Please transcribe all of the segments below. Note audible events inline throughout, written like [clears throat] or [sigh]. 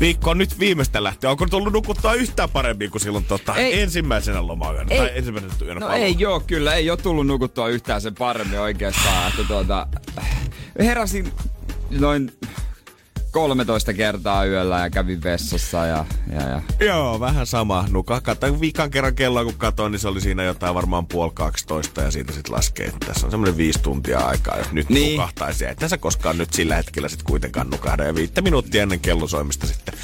viikko on nyt viimeistä lähtee. Onko tullut nukuttua yhtään paremmin kuin silloin tota, Ei. ensimmäisenä lomayönä? Ei. Tai ensimmäisenä yönä No paluu? ei joo, kyllä ei ole tullut nukuttua yhtään sen paremmin oikeastaan. Että tuota, heräsin noin 13 kertaa yöllä ja kävin vessassa ja, ja, ja Joo, vähän sama. Nuka, katsoin viikan kerran kelloa, kun katsoin, niin se oli siinä jotain varmaan puoli 12 ja siitä sitten laskee, että tässä on semmoinen viisi tuntia aikaa, jos nyt Niin. nukahtaisi. Että sä koskaan nyt sillä hetkellä sitten kuitenkaan nukahda ja viittä minuuttia ennen kellosoimista sitten.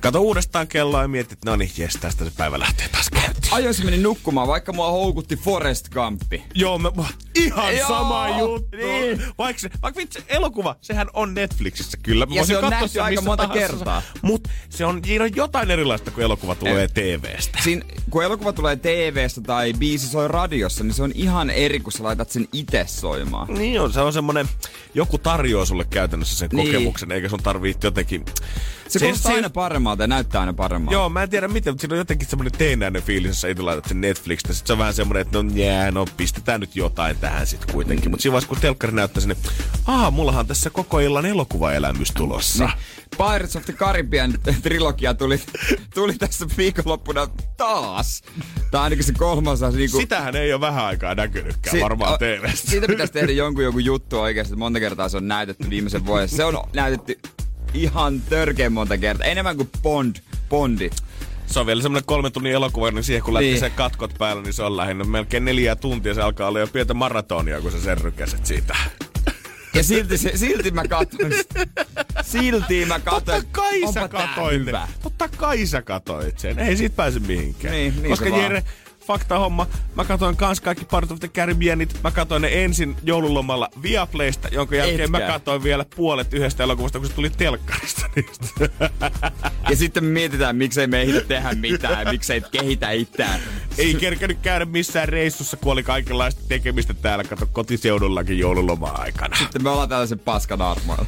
Kato uudestaan kelloa ja mietit, että no niin, jes, tästä se päivä lähtee taas käyntiin. ajoissa menin nukkumaan, vaikka mua houkutti Forest Gumpi. Joo, mä, ihan Joo, sama juttu. niin. Vaikka, se, vaikka vitsi, elokuva, sehän on Netflixissä kyllä. Mä Ja se on nähty aika monta tahansa. kertaa. Mut se on, siinä on jotain erilaista, kun elokuva tulee Ei. TVstä. Siin, kun elokuva tulee TVstä tai biisi soi radiossa, niin se on ihan eri, kun sä laitat sen itse soimaan. Niin on, se on semmonen, joku tarjoaa sulle käytännössä sen Niin. kokemuksen, eikä sun tarvii jotenkin... Se, se kuulostaa aina paremmalta ja näyttää aina paremmalta. Joo, mä en tiedä miten, mutta siinä on jotenkin semmoinen teinäinen fiilis, jos sä itse laitat sen Netflixistä. Sitten se on vähän semmoinen, että no jää, no pistetään nyt jotain tähän sitten kuitenkin. Mutta siinä vaiheessa, kun telkkari näyttää sinne, aah, mullahan on tässä koko illan elokuvaelämys tulossa. Niin. Pirates of the Caribbean trilogia tuli, tuli tässä viikonloppuna taas. Tai ainakin se kolmas osa. Niin kuin, Sitähän ei ole vähän aikaa näkynytkään Si- varmaan o- TVstä. Siitä pitäisi tehdä jonkun joku juttu oikeasti. Monta kertaa se on näytetty viimeisen vuoden. Se on näytetty ihan törkeän monta kertaa. Enemmän kuin Bond, Bondit. Se on vielä semmoinen kolmen tunnin elokuva, niin siihen kun Niin. sen katkot päällä, niin se on lähinnä melkein neljä tuntia. Se alkaa olla jo pientä maratonia, kun sä sen rykäset siitä. Ja silti, se, silti mä katsoin. Silti mä katsoin. Totta kai onpa sä katoit. Totta kai sä katoit sen. Ei siitä pääse mihinkään. Niin, niin Koska se vaan. Jere, fakta homma, mä katoin kans kaikki Part of the Caribbeanit. Mä katoin ne ensin joululomalla Viaplaysta, jonka jälkeen Etkä. mä katoin vielä puolet yhdestä elokuvasta, kun se tuli telkkarista niistä. [laughs] Ja sitten me mietitään, miksei me ehditä tehdä mitään, miksei kehitä itseään. Ei kerkenyt käydä missään reissussa, kun oli kaikenlaista tekemistä täällä, kato kotiseudullakin joululoma-aikana. Sitten me ollaan tällaisen paskan armoilla.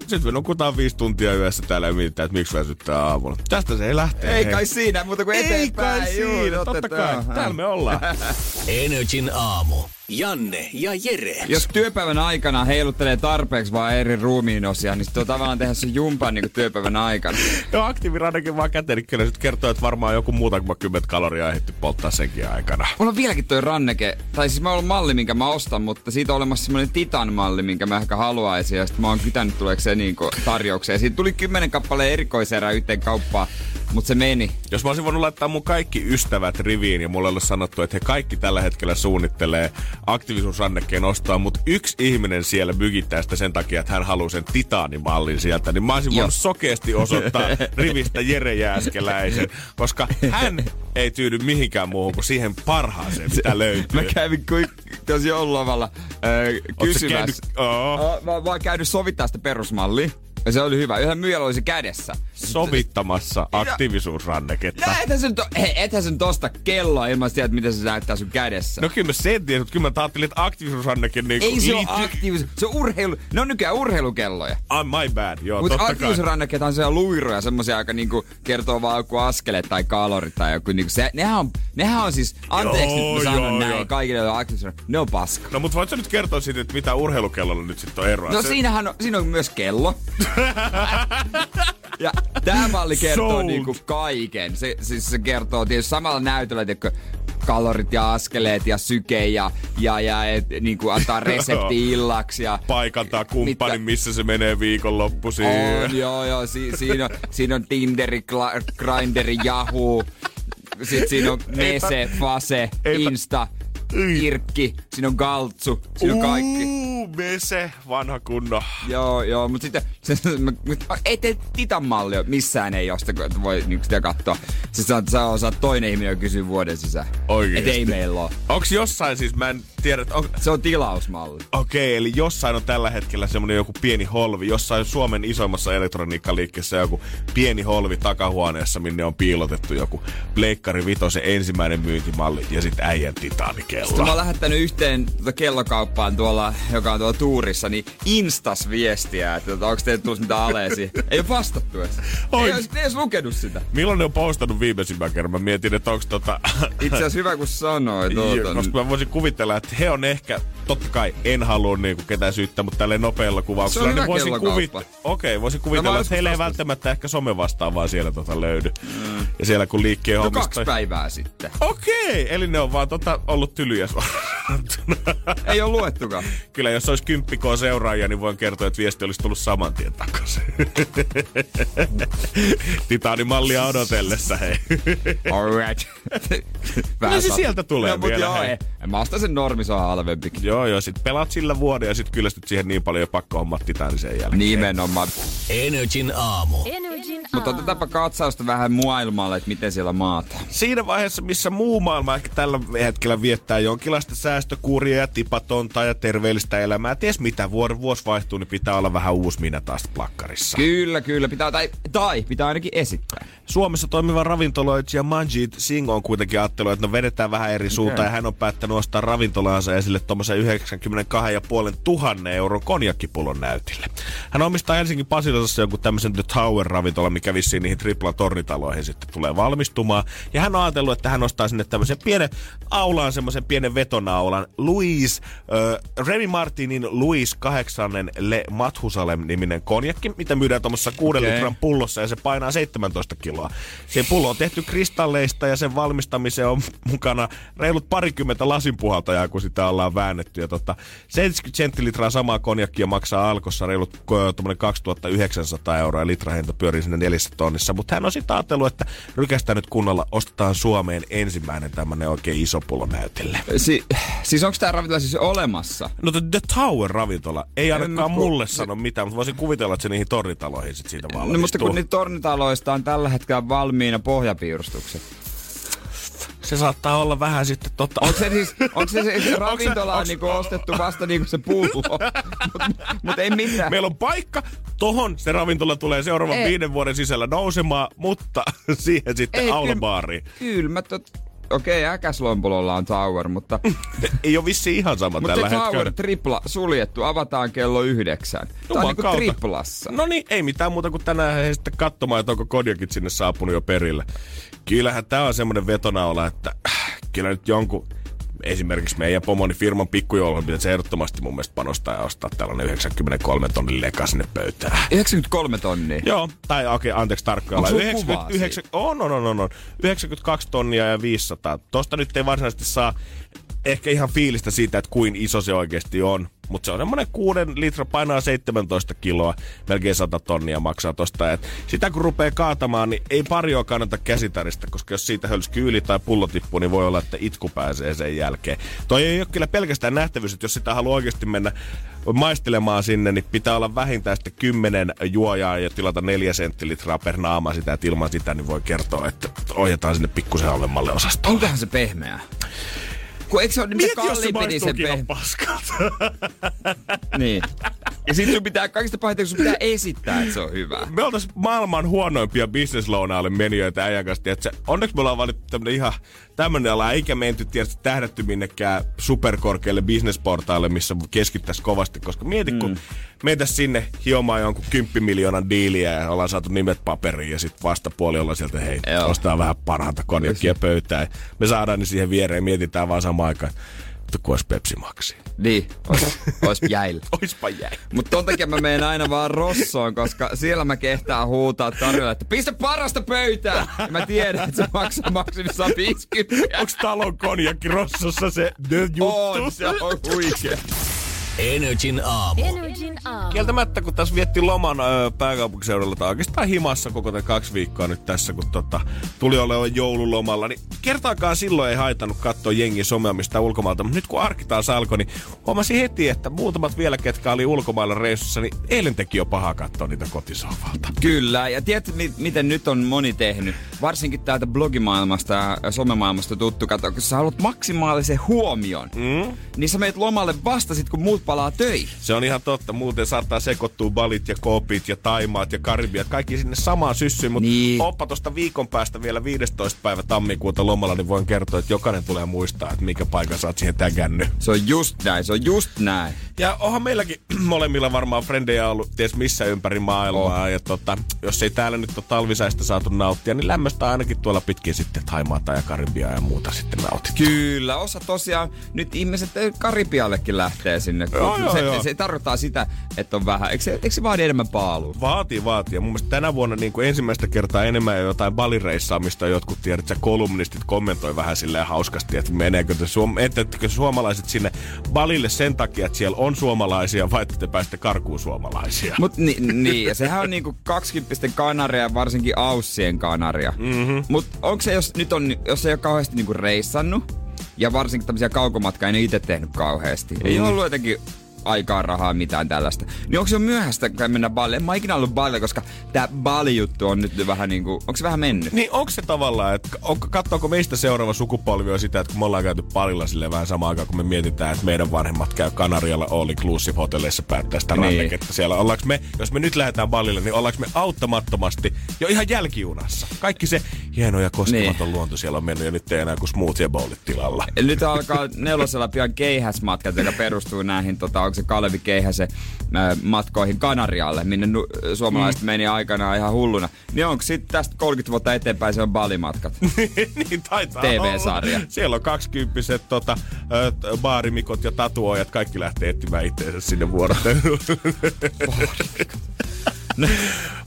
Sitten me nukutaan viisi tuntia yössä täällä ja mietitään, että miksi väsyttää aamulla. Tästä se ei lähtee. Ei kai siinä, mutta kuin Ei eteenpäin. kai Juu, siinä, totta, kai. Täällä me ollaan. [laughs] Energin aamu. Janne ja Jere. Jos työpäivän aikana heiluttelee tarpeeksi vaan eri ruumiinosia, niin sitten on tavallaan tehdä se jumpan niin työpäivän aikana. Joo, aktiiviradiokin vaan käteen, niin kyllä se nyt kertoo, että varmaan joku muuta kuin 10 kaloria ehditty polttaa senkin aikana. Mulla on vieläkin toi ranneke, tai siis mä oon malli, minkä mä ostan, mutta siitä on olemassa semmoinen Titan-malli, minkä mä ehkä haluaisin, ja sitten mä oon kytänyt tuleeko se niinku tarjoukseen. Siitä tuli kymmenen kappaleen erikoiserää yhteen kauppaan, mutta se meni. Jos mä olisin voinut laittaa mun kaikki ystävät riviin ja mulle olisi sanottu, että he kaikki tällä hetkellä suunnittelee aktiivisuusrannekkeen ostaa, mutta yksi ihminen siellä mykittää sitä sen takia, että hän haluaa sen titaanimallin sieltä, niin mä olisin Joo. voinut sokeasti osoittaa [laughs] rivistä Jere Jääskeläisen, koska hän ei tyydy mihinkään muuhun kuin siihen parhaaseen, mitä löytyy. Mä kävin kuin tuossa joululomalla sä kysymässä. käynyt-. Oo, Mä, mä oon käynyt sovittaa sitä perusmallia. Ja se oli hyvä. Yhden myyjällä oli se kädessä. Sovittamassa aktiivisuusranneketta. No ethän to, hei, ethän sen tosta kelloa ilman sitä, että miten se näyttää sun kädessä. No kyllä mä sen tiedän, mutta kyllä mä ajattelin, että aktiivisuusrannekin niin Ei se ole liittyy... aktiivis. Se on urheilu. Ne on nykyään urheilukelloja. Ah, my bad, joo, Mutta totta kai. aktiivisuusrannekkeet on sellaisia luiroja, semmoisia, aika niinku kertoo vaan joku askeleet tai kalorit tai joku niinku se, nehän on, nehän on siis, anteeksi Joo, nyt mä sanon joo, näin joo. kaikille, joilla on ne on paska. No mutta voit sä nyt kertoa siitä, että mitä urheilukellolla nyt sitten on eroa? No Se- siinähän on, siinä on myös kello. [laughs] ja tämä malli kertoo Sold. niinku kaiken. Se, siis se kertoo tietysti samalla näytöllä, että kalorit ja askeleet ja syke ja, ja, ja et, niinku antaa [laughs] resepti illaksi. Ja, paikantaa kumppanin, Mitä- missä se menee viikonloppuisin. On, joo, joo. Si, siinä, on, siinä on Tinderi, Grinderi, Yahoo. Sitten siinä on Mese, Fase, Insta, Irkki. Siinä on Galtsu. Siinä on kaikki. Mese, vanha kunno. Joo, joo, mutta sitten se, mä, ei te Titan mallia missään ei ole sitä, että voi niin sitä katsoa. Siis sä, sä osaat toinen ihminen kysyä vuoden sisään. Oikeesti? Et ei meillä ole. Onks jossain siis, mä en tiedä, että on... Se on tilausmalli. Okei, eli jossain on tällä hetkellä semmonen joku pieni holvi, jossain Suomen isoimmassa elektroniikkaliikkeessä joku pieni holvi takahuoneessa, minne on piilotettu joku Pleikkari Vitosen ensimmäinen myyntimalli ja sitten äijän titaanikello. Sitten mä oon lähettänyt yhteen tuota kellokauppaan tuolla, joka on tuolla tuurissa, niin Instas viestiä, että tota, onko teille tullut mitään aleesi. [laughs] ei ole vastattu edes. Oi. Ei, ei edes lukenut sitä. Milloin ne on postannut viimeisimmän kerran? Mä mietin, että onko tota... Itse asiassa hyvä kun sanoit. [laughs] Tuota, koska mä voisin kuvitella, että he on ehkä, totta kai en halua niinku ketään syyttää, mutta tälle nopealla kuvauksella, niin voisin, kellokauppa. Okei, voisin No kuvitella, että heillä ei välttämättä ehkä some vastaavaa siellä tota löydy. Mm. Ja siellä kun liikkeen no hommista... kaksi päivää sitten. Okei, eli ne on vaan tota, ollut tylyjä. Ei ole luettukaan. Kyllä, jos olisi kymppikoon seuraajia, niin voin kertoa, että viesti olisi tullut saman tien takaisin. Titaanimallia odotellessa, hei. Alright. No se sieltä tulee no, vielä, Joo, hei. ei. Mä ostan sen normi, se on halvempikin. joo, joo, sit pelaat sillä vuoden ja sit kyllästyt siihen niin paljon ja pakko hommat Titaanin sen jälkeen. Nimenomaan. Energin aamu. Mutta otetaanpa katsausta vähän maailmalle, että miten siellä maata. Siinä vaiheessa, missä muu maailma ehkä tällä hetkellä viettää jonkinlaista säästökuuria ja tipatonta ja terveellistä elämää, ties mitä vuori vuosi vaihtuu, niin pitää olla vähän uusi minä taas plakkarissa. Kyllä, kyllä. Pitää, tai, tai pitää ainakin esittää. Suomessa toimiva ravintoloitsija Manjit Singh on kuitenkin ajatellut, että no vedetään vähän eri suuntaan ja hän on päättänyt ostaa ravintolaansa esille tuommoisen 92,5 tuhannen euron konjakkipullon näytille. Hän omistaa Helsingin Pasilasessa jonkun tämmöisen The Tower-ravintola, mikä vissiin niihin triplan tornitaloihin sitten tulee valmistumaan. Ja hän on ajatellut, että hän ostaa sinne tämmöisen pienen aulaan, semmoisen pienen vetonaulan. Louis, äh, Remy Martinin Louis 8 Le Mathusalem-niminen konjakki, mitä myydään tuommoisessa 6 Okei. litran pullossa ja se painaa 17 kiloa. Se pullo on tehty kristalleista ja sen valmistamiseen on [laughs] mukana reilut parikymmentä lasinpuhaltajaa, kun sitä ollaan väännetty. Ja tota, 70 senttilitraa samaa konjakkia maksaa alkossa reilut ko- tommonen 2900 euroa ja litrahinta pyörii sinne neljässä tonnissa. Mutta hän on sitten ajatellut, että rykästä nyt kunnolla ostetaan Suomeen ensimmäinen tämmönen oikein iso pullo näytille. Si- siis onko tämä ravintola siis olemassa? No The Tower-ravintola ei ainakaan mä- mulle se- sano mitään, mutta voisin kuvitella, että se niihin tornitaloihin sit siitä valmistuu. No mutta kun niitä tornitaloista on tällä hetkellä valmiina pohjapiirustukset. Se saattaa olla vähän sitten totta. Onko se siis, onko se, se [laughs] ravintola on niinku ostettu vasta niinku se pullo? [laughs] Mutta mut ei mitään. Meillä on paikka, tohon se ravintola tulee seuraavan Ei. viiden vuoden sisällä nousemaan, mutta [laughs] siihen sitten Ei, aulabaariin. Kyllä mä tot... Okei, äkäslompulolla on Tower, mutta, Ei ole vissi ihan sama mutta tällä se Tower hetkellä. tripla suljettu, avataan kello yhdeksän. Tää on niinku triplassa. No niin, ei mitään muuta kuin tänään he sitten katsomaan, että onko kodjakit sinne saapunut jo perille. Kyllähän tää on semmonen vetonaula, että äh, kyllä nyt jonkun esimerkiksi meidän pomoni firman pikkujoulun pitäisi ehdottomasti mun mielestä panostaa ja ostaa tällainen 93 tonnin leka sinne pöytään. 93 tonnia. Joo, tai okei, okay, anteeksi tarkkaan. Onko sulla kuvaa 99, on, on, on, on, on. 92 tonnia ja 500. Tosta nyt ei varsinaisesti saa ehkä ihan fiilistä siitä, että kuin iso se oikeasti on. Mutta se on semmoinen kuuden litra, painaa 17 kiloa, melkein 100 tonnia maksaa tosta. Et sitä kun rupeaa kaatamaan, niin ei parioa kannata käsitarista, koska jos siitä hölskyy yli tai pullo tippuu, niin voi olla, että itku pääsee sen jälkeen. Toi ei ole kyllä pelkästään nähtävyys, että jos sitä haluaa oikeasti mennä maistelemaan sinne, niin pitää olla vähintään sitten 10 juojaa ja tilata 4 senttilitraa per naama sitä, että ilman sitä niin voi kertoa, että ohjataan sinne pikkusen halvemmalle osastolle. Onkohan se pehmeää? Kun eikö se ole mitä Mieti, jos se kalliimpi, niin se maistuukin ihan paskalta. Niin. [laughs] Ja sitten sun pitää, kaikista pahinta, sun pitää esittää, että se on hyvä. Me oltais maailman huonoimpia bisneslounaalle menijöitä äijän kanssa. Tiedätkö? Onneksi me ollaan valittu tämmönen ihan tämmönen ala, eikä menty tietysti tähdätty minnekään superkorkealle bisnesportaalle, missä keskittäisi kovasti. Koska mieti, kun mentäis sinne hiomaan jonkun 10 miljoonan diiliä ja ollaan saatu nimet paperiin ja sitten vastapuoli ollaan sieltä, hei, Joo. ostaa vähän parhaita konjakkia pöytään. Me saadaan ne siihen viereen ja mietitään vaan samaan aikaan, että kun olisi Pepsi Maxi. Niin, ois, ois jäillä. [laughs] Oispa jäi. Mutta ton takia mä menen aina vaan Rossoon, koska siellä mä kehtään huutaa tarjolla, että pistä parasta pöytään! Ja mä tiedän, että se maksaa maksimissaan 50. Onks talon konjakki Rossossa se juttu? On, se on huikea. Energin aamu. Energin aamu. Kieltämättä, kun tässä vietti loman ö, pääkaupunkiseudulla tai oikeastaan himassa koko tämän kaksi viikkoa nyt tässä, kun tota, tuli olemaan joululomalla, niin kertaakaan silloin ei haitannut katsoa jengi somea mistä ulkomailta. Mutta nyt kun arki taas alkoi, niin huomasin heti, että muutamat vielä, ketkä oli ulkomailla reissussa, niin eilen teki jo paha katsoa niitä kotisohvalta. Kyllä, ja tiedätkö mi- miten nyt on moni tehnyt? Varsinkin täältä blogimaailmasta ja somemaailmasta tuttu, kato, kun sä haluat maksimaalisen huomion, mm? niin sä meet lomalle vasta sit, kun muut palaa töihin. Se on ihan totta. Muuten saattaa sekoittua balit ja koopit ja taimaat ja karibiat. Kaikki sinne samaan syssyyn. Mutta Niin. oppa tuosta viikon päästä vielä 15. päivä tammikuuta lomalla, niin voin kertoa, että jokainen tulee muistaa, että mikä paikan sä oot siihen tägännyt. Se on just näin, se on just näin. Ja onhan meilläkin [clears throat] molemmilla varmaan frendejä ollut ties missä ympäri maailmaa. Ja tota, jos ei täällä nyt ole talvisäistä saatu nauttia, niin lämmöstä ainakin tuolla pitkin sitten Taimaata ja Karibiaa ja muuta sitten nautit. Kyllä, osa tosiaan, nyt ihmiset eh, Karibiallekin lähtee sinne. Joo, joo, se, joo. se tarkoittaa sitä, että on vähän. Eikö se, eikö se vaadi enemmän paalua? Vaatii, vaatii. Ja mun mielestä tänä vuonna niin kuin ensimmäistä kertaa enemmän jo jotain balireissaamista jotkut tiedät, että kolumnistit kommentoi vähän silleen hauskasti, että meneekö te, suom- ettekö suomalaiset sinne balille sen takia, että siellä on suomalaisia, vai että te pääsitte karkuun suomalaisia. Mut ni, niin, ja sehän on niinku 20 kanaria, varsinkin Aussien kanaria. Mm-hmm. Mut onko se, jos nyt on, jos ei ole kauheasti niinku reissannut, ja varsinkin tämmöisiä kaukomatkaa en itse tehnyt kauheasti. Mm. Ei ollut jotenkin aikaa, rahaa, mitään tällaista. Niin onko se myöhäistä, mennä balille? En mä ikinä ollut balille, koska tää bali-juttu on nyt vähän niinku, onko se vähän mennyt? Niin onko se tavallaan, että katsoako meistä seuraava sukupolvi on sitä, että kun me ollaan käyty palilla sille vähän samaan aikaan, kun me mietitään, että meidän vanhemmat käy Kanarialla all inclusive hotelleissa päättää sitä Niin. ranneketta siellä. Ollaanko me, jos me nyt lähdetään ballille, niin ollaanko me auttamattomasti jo ihan jälkijunassa? Kaikki se hieno ja koskematon niin. luonto siellä on mennyt ja nyt ei enää kuin smoothie bowlit tilalla. Nyt alkaa nelosella pian keihäsmatkat, joka perustuu näihin, tota, onko se Kalevi Keihäsen äh, matkoihin Kanarialle, minne nu- suomalaiset mm. meni aikanaan ihan hulluna. Niin onko sitten tästä 30 vuotta eteenpäin se on balimatkat? [laughs] niin taitaa TV-sarja. olla. Siellä on kaksikymppiset tota, baarimikot ja tatuoijat, kaikki lähtee etsimään itseensä sinne vuorotteluun. [laughs]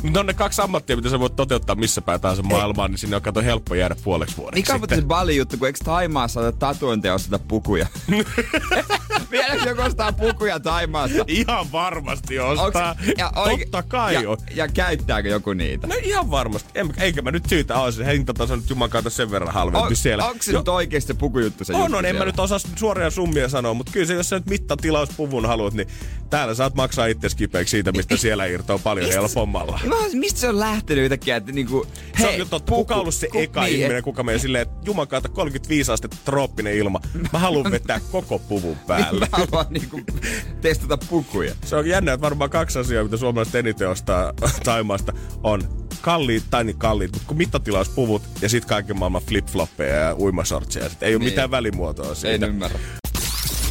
Mutta on ne kaksi ammattia, mitä sä voit toteuttaa missä päin tahansa maailmaan, niin sinne on kato helppo jäädä puoleksi vuodeksi. Mikä on se bali-juttu, kun eikö Taimaassa tatuointeja osteta pukuja? [laughs] Vieläkö joku ostaa pukuja Taimaassa? Ihan varmasti ostaa. Onks- ja oike- Totta kai ja, on. ja käyttääkö joku niitä? No ihan varmasti. En, eikä mä nyt syytä ole. Se hintataso nyt juman kautta sen verran halvempi On, siellä. onko se Jo- nyt oikeasti se pukujuttu se On, on. En mä nyt osaa suoria summia sanoa, mutta kyllä se, jos sä nyt mittatilaus-puvun haluat, niin täällä saat maksaa itse kipeäksi siitä, mistä siellä irtoaa paljon Mistä se- helpommalla. Mä, mistä se on lähtenyt yhtäkkiä, että niinku... Se hei, on totta. Kuka on ollut se ku- eka niin, ihminen, et- kuka menee silleen, että juman kautta 35 astetta trooppinen ilma. Mä haluan [laughs] vetää koko puvun päälle. Mä haluan niinku testata pukuja. Se on jännä, että varmaan kaksi asiaa, mitä suomalaiset eniten ostaa Taimaasta, on kalliit tai niin kalliit, mutta kun mittatilauspuvut ja sitten kaiken maailman flip-floppeja ja uimasortseja. Sit ei ole Niin. mitään välimuotoa En siitä. ymmärrä.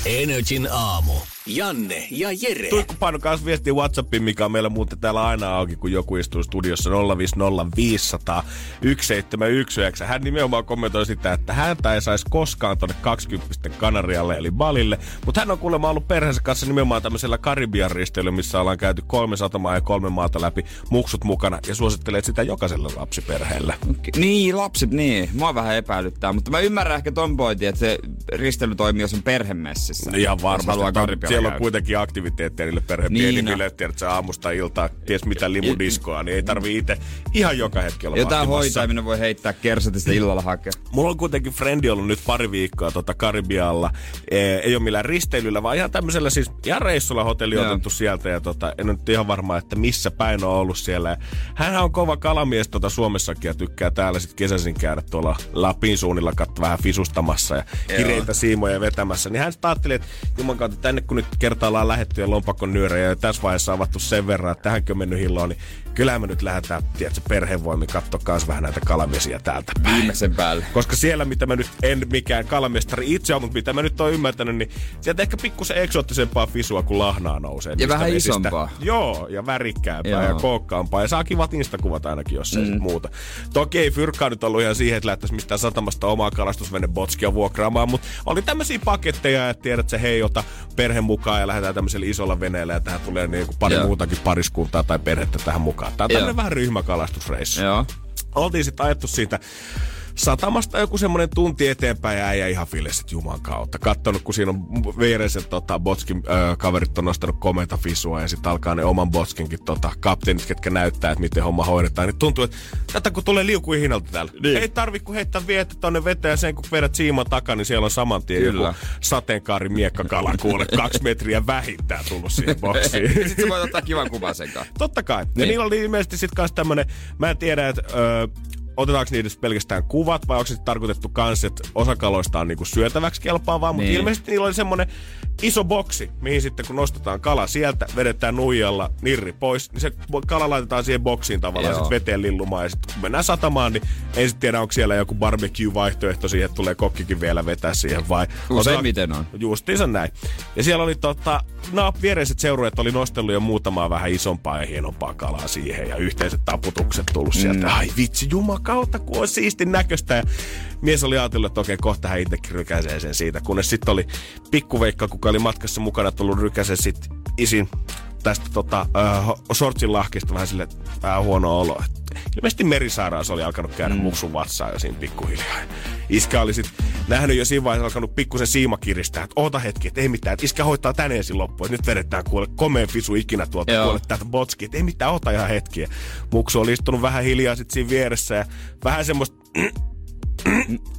Energin aamu. Janne ja Jere. Tuikku paino kanssa viestiä Whatsappiin, mikä on meillä muuten täällä aina auki, kun joku istuu studiossa 05050 1719. Hän nimenomaan kommentoi sitä, että häntä ei saisi koskaan tonne 20 Kanarialle eli Balille, mutta hän on kuulemma ollut perheensä kanssa nimenomaan tämmöisellä Karibian risteilyllä, missä ollaan käyty kolme satamaa ja kolme maata läpi, muksut mukana ja suosittelee sitä jokaiselle lapsiperheelle. Niin, lapset, niin. Mua vähän epäilyttää, mutta mä ymmärrän ehkä ton pointin, että se risteily toimii, jos on perhemessissä. Ihan varmasti. haluaa Siellä on kuitenkin aktiviteetteja niille perheen Niin, niin, no. pienimmille, että aamusta iltaa, ties mitä limudiskoa, niin ei tarvii itse ihan joka hetki olla Jotain vahtimassa. hoitaminen voi heittää sitten illalla hakea. Mulla on kuitenkin frendi ollut nyt pari viikkoa tota Karibialla. Ee, ei ole millään risteilyllä, vaan ihan tämmöisellä siis ihan reissulla hotelli Joo. otettu sieltä. Ja tota, en ole nyt ihan varma, että missä päin on ollut siellä. Ja Hänhän on kova kalamies tota Suomessakin ja tykkää täällä sitten kesäisin käydä tuolla Lapin suunnilla katso vähän fisustamassa ja Joo. kireitä siimoja vetämässä. Niin hän ajatteli, että juman kautta tänne kun nyt kertaallaan lähetty ja lompakon nyörejä ja tässä vaiheessa avattu sen verran, että tähänkin on mennyt hilloon, niin kyllähän me nyt lähdetään, tiedätkö, perhevoimin katsoa kans vähän näitä kalamiehiä täältä päin. Viimeisen päälle. Koska siellä, mitä mä nyt en mikään kalamestari itse ole, mutta mitä mä nyt oon ymmärtänyt, niin sieltä ehkä pikkusen eksoottisempaa fisua kuin lahnaa nousee. niistä vähän vesistä. isompaa. Joo, ja värikkäämpää Joo. ja kookkaampaa. Ja saa kivat instakuvat ainakin, jos ei sit muuta. Toki ei fyrkkaa nyt ollut ihan siihen, että lähtäisi mistään satamasta omaa kalastusvenebotskia vuokraamaan, mutta oli tämmöisiä paketteja, että tiedät, se hei, ota perhe mukaan ja lähdetään tämmöisellä isolla veneellä ja tähän tulee niin pari Joo. muutakin pariskuntaa tai perhettä tähän mukaan. Tämä on tämmöinen vähän ryhmäkalastusreissu Joo. oltiin sitten ajettu siitä satamasta joku semmoinen tunti eteenpäin ja äijä ihan fiiliset juman kautta. Kattonut, kun siinä on viereiset tota, Botskin äh, kaverit on nostanut komenta fisua ja sitten alkaa ne oman Botskinkin tota, kapteenit, ketkä näyttää, että miten homma hoidetaan. Niin tuntuu, että tätä kun tulee liukuin hinnalta täällä. Niin. Ei tarvi kun heittää vietä tonne veteen ja sen kun vedät siiman takaa, niin siellä on saman tien Kyllä. joku sateenkaari miekkakala kuule kaksi metriä vähintään tullut siihen boksiin. [laughs] sitten voit ottaa kivan kuvan sen kanssa. Totta kai. Niin. Ja niillä oli ilmeisesti sitten kanssa tämmönen, mä en tiedä, että öö, otetaanko niitä pelkästään kuvat vai onko se tarkoitettu kans, että osa kaloista on niinku syötäväksi kelpaavaa, mutta niin. ilmeisesti niillä oli semmoinen iso boksi, mihin sitten kun nostetaan kala sieltä, vedetään nuijalla nirri pois, niin se kala laitetaan siihen boksiin tavallaan sitten veteen lillumaan ja sitten kun mennään satamaan, niin en sitten tiedä, onko siellä joku barbecue-vaihtoehto siihen, että tulee kokkikin vielä vetää siihen vai... miten on. Justiinsa näin. Ja siellä oli tota, no, viereiset seurueet oli nostellut jo muutamaa vähän isompaa ja hienompaa kalaa siihen ja yhteiset taputukset tullut sieltä. Mm. Ai vitsi, jumakauta, kun on siistin näköistä. Ja mies oli ajatellut, että okei, kohta hän itsekin rykäsee sen siitä. Kunnes sitten oli pikkuveikka, kuka oli matkassa mukana, tullut rykäseen sitten isin tästä tota, äh, sortsin lahkista vähän sille vähän huono olo. Ilmeisesti merisairaus oli alkanut käydä mm. muksun vatsaa jo siinä pikkuhiljaa. Iskä oli sitten nähnyt jo siinä vaiheessa alkanut pikkusen siima kiristää, että oota hetki, että ei mitään, että iskä hoitaa tän ensin loppuun, nyt vedetään kuule komeen fisu ikinä tuolta kuule täältä botski, että ei mitään, ota ihan hetki. Muksu oli istunut vähän hiljaa sitten siinä vieressä ja vähän semmoista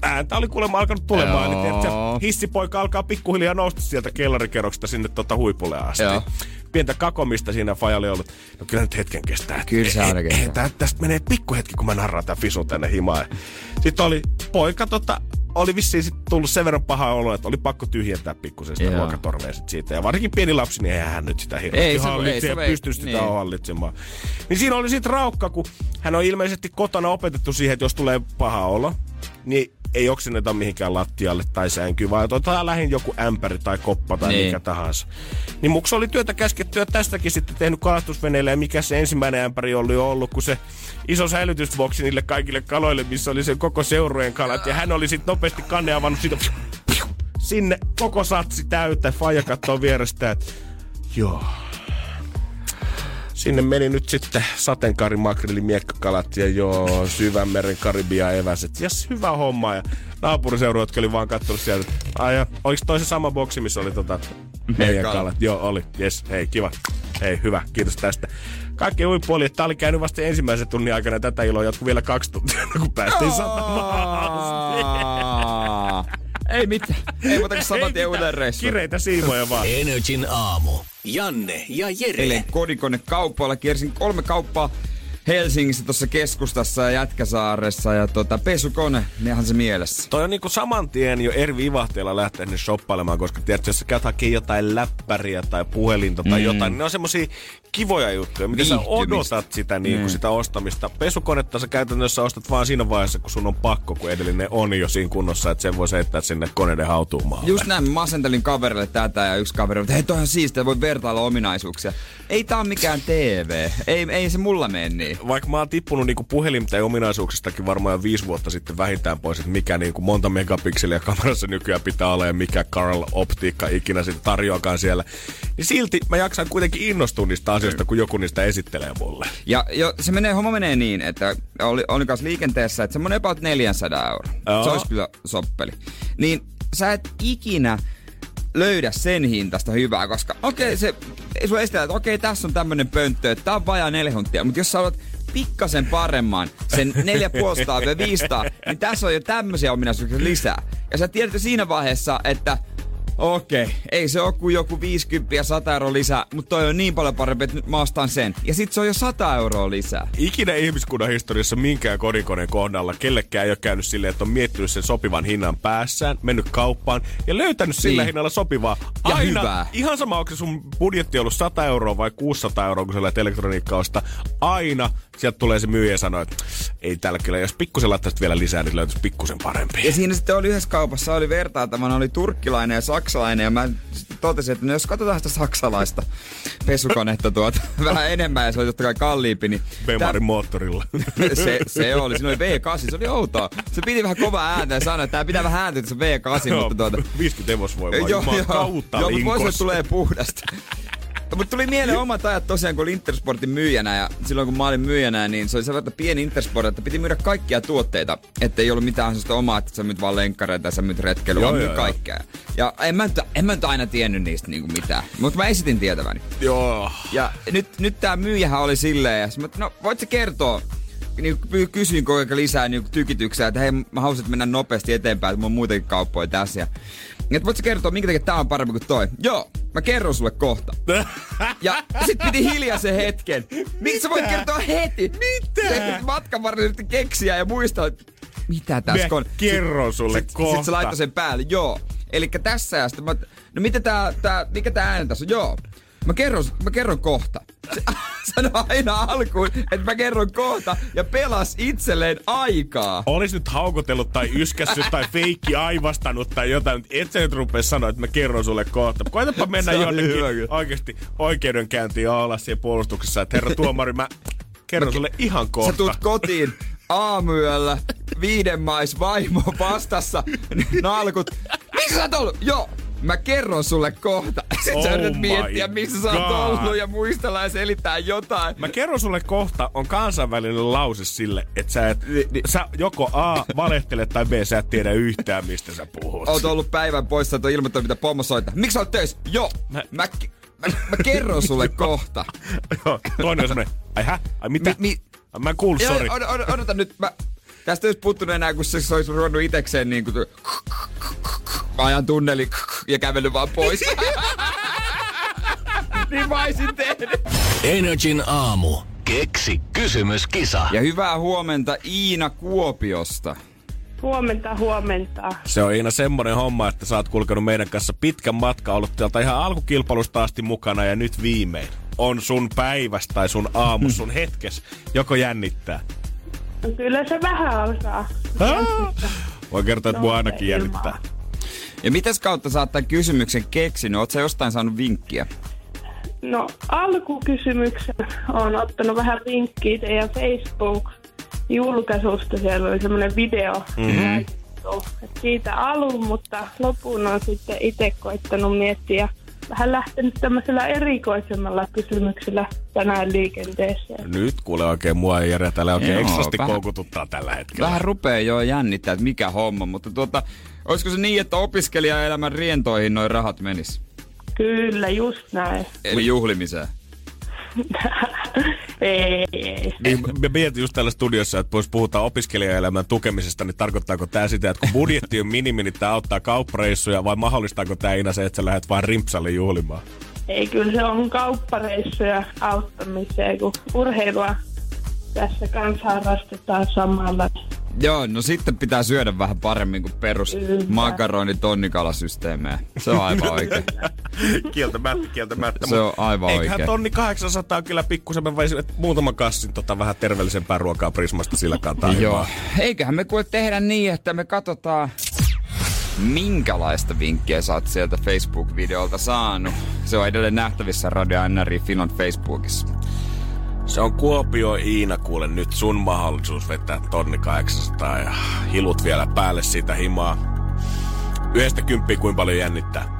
ääntä oli kuulemma alkanut tulemaan. Niin, että hissipoika alkaa pikkuhiljaa nousta sieltä kellarikerroksesta sinne tota huipulle asti. Joo. Pientä kakomista siinä Fajalle ollut. No kyllä nyt hetken kestää. Kyllä se ainakin. Eh, eh, tästä menee pikkuhetki, kun mä narraan tämän fisun tänne himaan. Sitten oli poika tota, oli vissiin sit tullut sen verran paha olo, että oli pakko tyhjentää pikkusen sitä ruokatorvea sit siitä. Ja varsinkin pieni lapsi, niin eihän hän nyt sitä hirveästi hallitse ja pysty sitä niin. hallitsemaan. Niin siinä oli sitten raukka, kun hän on ilmeisesti kotona opetettu siihen, että jos tulee paha olo, niin ei oksenneta mihinkään lattialle tai sänkyyn, vaan otetaan lähin joku ämpäri tai koppa tai niin. mikä tahansa. Niin muks oli työtä käskettyä tästäkin sitten tehnyt kalastusveneelle ja mikä se ensimmäinen ämpäri oli ollut, kun se iso säilytysboksi niille kaikille kaloille, missä oli se koko seurojen kalat. Ja hän oli sitten nopeasti kanne avannut siitä sinne koko satsi täyttä. Faija kattoo vierestä, että joo, Sinne meni nyt sitten sateenkaari, makrilli, miekkakalat ja joo, syvän meren karibia eväset. Ja hyvä homma. Ja naapuriseura, jotka oli vaan kattonut sieltä. Ai ja, oliko toi se sama boksi, missä oli tota meidän kalat? Joo, oli. Yes, hei, kiva. Hei, hyvä. Kiitos tästä. Kaikki huippu oli, että tää oli käynyt vasta ensimmäisen tunnin aikana tätä iloa jatkuu vielä kaksi tuntia, [laughs] kun päästiin satamaan. [laughs] Ei mitään. [laughs] Ei muuta kuin saman tien uuden reissu. Kireitä siimoja vaan. Energin aamu. Janne ja Jere. Eilen kodikone kauppailla kiersin kolme kauppaa Helsingissä tuossa keskustassa ja Jätkäsaaressa ja tota, pesukone, nehän se mielessä. Toi on niinku saman tien jo eri vivahteella lähteä sinne shoppailemaan, koska tiedätkö, jos sä käyt hakemaan jotain läppäriä tai puhelinta tai mm. jotain, niin ne on semmosia kivoja juttuja. Miten sä odotat sitä, niinku, mm. sitä ostamista? Pesukonetta sä käytännössä ostat vaan siinä vaiheessa, kun sun on pakko, kun edellinen on jo siinä kunnossa, että sen voi heittää sinne koneiden hautuumaan. Just näin, masentelin kaverille tätä ja yksi kaveri, että hei toihan siistiä, voi vertailla ominaisuuksia. Ei tää on mikään TV. Ei, ei se mulla mene niin. Vaikka mä oon tippunut niinku puhelimten ominaisuuksistakin varmaan jo viisi vuotta sitten vähintään pois, että mikä niinku monta megapikseliä kamerassa nykyään pitää olla ja mikä Carl optiikka ikinä sitten tarjoakaan siellä. Niin silti mä jaksan kuitenkin innostua niistä asioista, kun joku niistä esittelee mulle. Ja jo, se menee, homma menee niin, että oli, oli kanssa liikenteessä, että semmonen about 400 euroa. Joo. Se olisi kyllä soppeli. Niin sä et ikinä löydä sen hintasta hyvää, koska okei, okay, se sun estää, että okei, okay, tässä on tämmönen pönttö, että tää on vajaa neljä hunttia, mutta jos sä haluat pikkasen paremman, sen 450 ja 500, niin tässä on jo tämmöisiä ominaisuuksia lisää. Ja sä tiedät siinä vaiheessa, että Okei, okay. ei se ole kuin joku 50 ja 100 euroa lisää, mutta toi on niin paljon parempi, että nyt mä ostan sen. Ja sit se on jo 100 euroa lisää. Ikinä ihmiskunnan historiassa minkään kodinkoneen kohdalla kellekään ei ole käynyt silleen, että on miettinyt sen sopivan hinnan päässään, mennyt kauppaan ja löytänyt sillä niin. hinnalla sopivaa. Ja Aina, hyvää. Ihan sama, onko se sun budjetti ollut 100 euroa vai 600 euroa, kun sä lähdet elektroniikkaosta. Aina sieltä tulee se myyjä ja sanoo, että ei tällä kyllä, jos pikkusen laittaisit vielä lisää, niin löytyisi pikkusen parempi. Ja siinä sitten oli yhdessä kaupassa, oli vertailtavana, oli turkkilainen ja saksalainen ja mä totesin, että no jos katsotaan sitä saksalaista pesukonetta tuota [laughs] vähän enemmän ja se oli totta kai kalliimpi, niin... Bemarin täm... moottorilla. [laughs] se, se oli, siinä oli V8, se oli outoa. Se piti vähän kovaa ääntä ja sanoa, että tää pitää vähän ääntä, että se V8, mutta tuota... 50 hevosvoimaa, joo, joo, kautta joo, mutta voisi tulee puhdasta. Mutta tuli mieleen omat ajat tosiaan, kun olin Intersportin myyjänä ja silloin kun mä olin myyjänä, niin se oli sellainen pieni Intersport, että piti myydä kaikkia tuotteita. Että ei ollut mitään sellaista omaa, että sä myyt vaan lenkkareita ja sä myyt retkeilyä, vaan myy kaikkea. Ja en mä, nyt, en mä nyt aina tiennyt niistä niinku mitään, mutta mä esitin tietäväni. Joo. Ja nyt, nyt tää myyjähän oli silleen, ja mä, no voit sä kertoa, niin kysyin koko ajan lisää niin tykityksiä, että hei, mä haluaisin mennä nopeasti eteenpäin, että mulla on muitakin kauppoja tässä. Ja, että voitko kertoa, minkä takia tää on parempi kuin toi? Joo, mä kerron sulle kohta. ja sit piti hiljaisen hetken. Miksi sä voit kertoa heti? Mitä? Se matkan varrella keksiä ja muistaa, että mitä tässä on. kerron sulle sit, kohta. Sit se laittoi sen päälle, joo. Eli tässä ja sitten mä, no mitä tää, tää, mikä tää ääni tässä on? Joo. Mä kerron, mä kerron kohta. [laughs] Sano aina alkuun, että mä kerron kohta ja pelas itselleen aikaa. Olis nyt haukotellut tai yskässyt tai feikki aivastanut tai jotain, et sä nyt rupea sanoa, että mä kerron sulle kohta. Koitapa mennä jonnekin hyvä oikeasti oikeudenkäyntiin alas siellä puolustuksessa, että herra tuomari, mä kerron sulle ihan kohta. Sä tuut kotiin aamuyöllä, viiden mais vaimo vastassa, nalkut. Missä sä oot ollut? Joo, mä kerron sulle kohta. [laughs] Sitten sä Oh yrität my miettiä, missä sä oot ollut ja muistella ja selittää jotain. Mä kerron sulle kohta, on kansainvälinen lause sille, että sä, et, Ni- ni- sä joko A, valehtelet tai B, sä et tiedä yhtään, mistä sä puhut. Oot ollut päivän poissa, että on ilmoittanut, mitä pommo soittaa. Miksi sä oot töissä? Joo, mä, Mä- mä, mä, kerron sulle [laughs] kohta. Joo, Toinen on semmonen, ai hä? Ai mitä? Mi- mi- Mä en kuullut, sori. od, od, odota nyt, mä... Tästä ei olisi puuttunut enää, kun se, se olisi ruvennut itekseen niin kuin... Mä ajan tunneli ja kävellyt vaan pois. [laughs] niin mä olisin tehnyt. Energin aamu. Keksi kysymyskisa. Ja hyvää huomenta Iina Kuopiosta. Huomenta, huomenta. Se on Iina semmonen homma, että sä oot kulkenut meidän kanssa pitkän matka, ollut täältä ihan alkukilpailusta asti mukana ja nyt viimein on sun päivästä tai sun aamus, sun hetkes, joko jännittää. No kyllä se vähän alkaa. Voi kertoa, että No, mua ainakin jännittää. ilmaa. Ja mitäs kautta sä oot tämän kysymyksen keksinyt? Oot sä jostain saanut vinkkiä? No alkukysymyksen on ottanut vähän vinkkiä teidän Facebook-julkaisusta. Siellä oli semmoinen video. Mm-hmm. Siitä alun, mutta lopun on sitten itse koittanut miettiä ja vähän lähtenyt tämmöisellä erikoisemmalla kysymyksellä tänään liikenteeseen. Nyt kuule oikein mua ja Jere täällä oikein ekstrasti vähän- koukututtaa tällä hetkellä. Vähän rupee jo jännittää, että mikä homma, mutta tuota, olisiko se niin, että opiskelijaelämän rientoihin noin rahat menis? Kyllä, just näin. Eli juhlimiseen. [laughs] ei, ei. Niin, mä mietin just täällä studiossa, että jos puhutaan opiskelijaelämän tukemisesta, niin tarkoittaako tämä sitä, että kun budjetti on minimi, niin tämä auttaa kauppareissuja, vai mahdollistaako tämä Iina se, että sä lähdet vaan rimpsalle juhlimaan? Ei, kyllä se on kauppareissuja auttamiseen, kun urheilua tässä kanssa harrastetaan samalla. Joo, no sitten pitää syödä vähän paremmin kuin perus Kyllä. makaroni tonnikalasysteemejä. Se on aivan oikein. [laughs] kieltämättä, kieltämättä. Se on aivan Eiköhän oikein. tonni 800 kyllä pikkusen, mä vaisin, että muutaman kassin tota vähän terveellisempää ruokaa Prismasta sillä kantaa. [laughs] Joo. Eiköhän me kuule tehdä niin, että me katsotaan, minkälaista vinkkiä sä oot sieltä Facebook-videolta saanut. Se on edelleen nähtävissä Radio NRI Finland Facebookissa. Se on Kuopio Iina kuule nyt sun mahdollisuus vetää tonni 800 ja hilut vielä päälle siitä himaa. Yhdestä kymppiä kuinka paljon jännittää?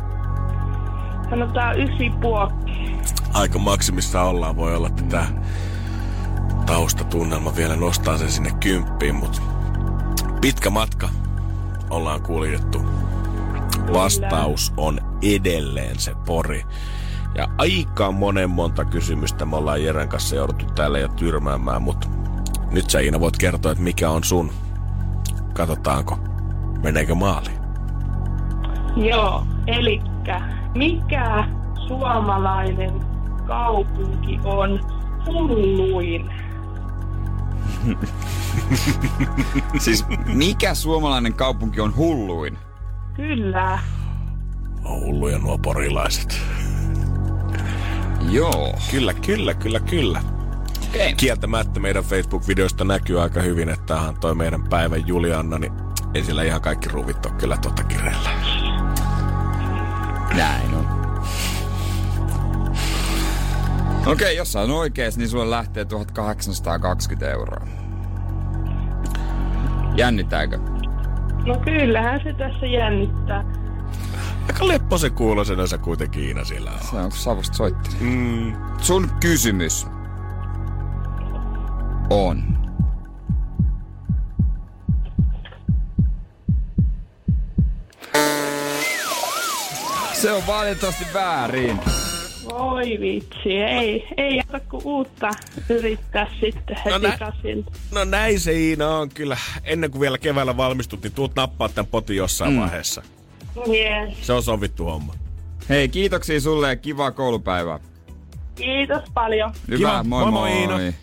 Sanotaan ysi puokki. Aika maksimissa ollaan. Voi olla, että tämä taustatunnelma vielä nostaa sen sinne kymppiin, mutta pitkä matka ollaan kuljettu. Vastaus on edelleen se pori. Ja aika monen monta kysymystä me ollaan Jeren kanssa jouduttu täällä jo tyrmäämään, mutta nyt sä Iina voit kertoa, että mikä on sun. Katsotaanko, meneekö maaliin? Joo, eli mikä suomalainen kaupunki on hulluin? [laughs] Siis mikä suomalainen kaupunki on hulluin? Kyllä. On hulluja nuo porilaiset. Joo. Kyllä, kyllä, kyllä, kyllä. Okei. Kieltämättä meidän Facebook-videoista näkyy aika hyvin, että tämähän toi meidän päivän Julianna, niin ei sillä ihan kaikki ruuvit ole kyllä tota kirellä. Näin on. Okei, jos on oikees, niin sulle lähtee 1820 euroa. Jännittääkö? No kyllähän se tässä jännittää. Aika lepposen kuulosena sä kuitenkin Iina siellä on. Se on kun savusta soittelee. Mm. Sun kysymys on. Se on valitettavasti väärin. Voi vitsi, ei, ei jätä kuin uutta yrittää sitten heti No no nä-. No näin se Iina on kyllä. Ennen kuin vielä keväällä valmistut, niin tuut nappaa tämän potin jossain mm. vaiheessa. Yes. Se on sovittu homma. Hei, kiitoksia sulle ja kivaa koulupäivää. Kiitos paljon. Hyvä, Kiva. moi Moi moi. moi.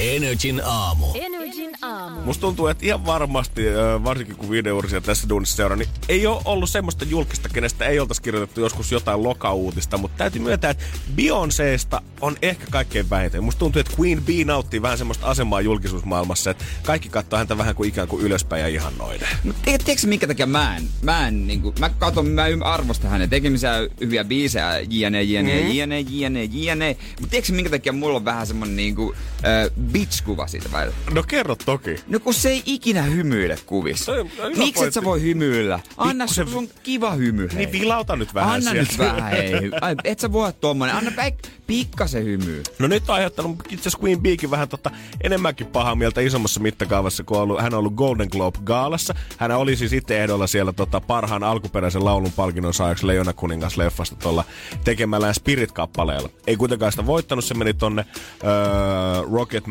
Energin aamu. Energin aamu. Musta tuntuu, että ihan varmasti, varsinkin kun videourisia tässä duunissa seuraa, niin ei ole ollut semmoista julkista, kenestä ei oltaisi kirjoitettu joskus jotain lokauutista, mutta täytyy myöntää, että Beyoncésta on ehkä kaikkein vähiten. Musta tuntuu, että Queen Bee nauttii vähän semmoista asemaa julkisuusmaailmassa, että kaikki katsoo häntä vähän kuin ikään kuin ylöspäin ja ihannoiden. Mutta tiedätkö minkä takia mä en, mä en niinku, mä katon, mä arvostan hänen tekemisiä hyviä biisejä, jne, jne, Mm. jne, jne, jne. Mutta tiedätkö minkä takia mulla on vähän semmonen niinku, äh, bitch-kuva siitä välillä? No kerro toki. No kun se ei ikinä hymyile kuvissa. Miksi et sä voi hymyillä? Anna Pikkusen- sun, kiva hymy. hei. Niin vilauta nyt vähän Anna sieltä. nyt vähän, hei. Ai, et sä voi olla tommonen. Anna päik- pikkasen hymyä. No nyt on aiheuttanut itse asiassa Queen Beekin vähän tota, enemmänkin pahaa mieltä isommassa mittakaavassa, kun on ollut, hän on ollut Golden Globe-gaalassa. Hän oli siis itse ehdolla siellä tota, parhaan alkuperäisen laulun palkinnon saajaksi Leijona kuningas leffasta tuolla tekemällään Spirit-kappaleella. Ei kuitenkaan sitä voittanut, se meni tonne öö,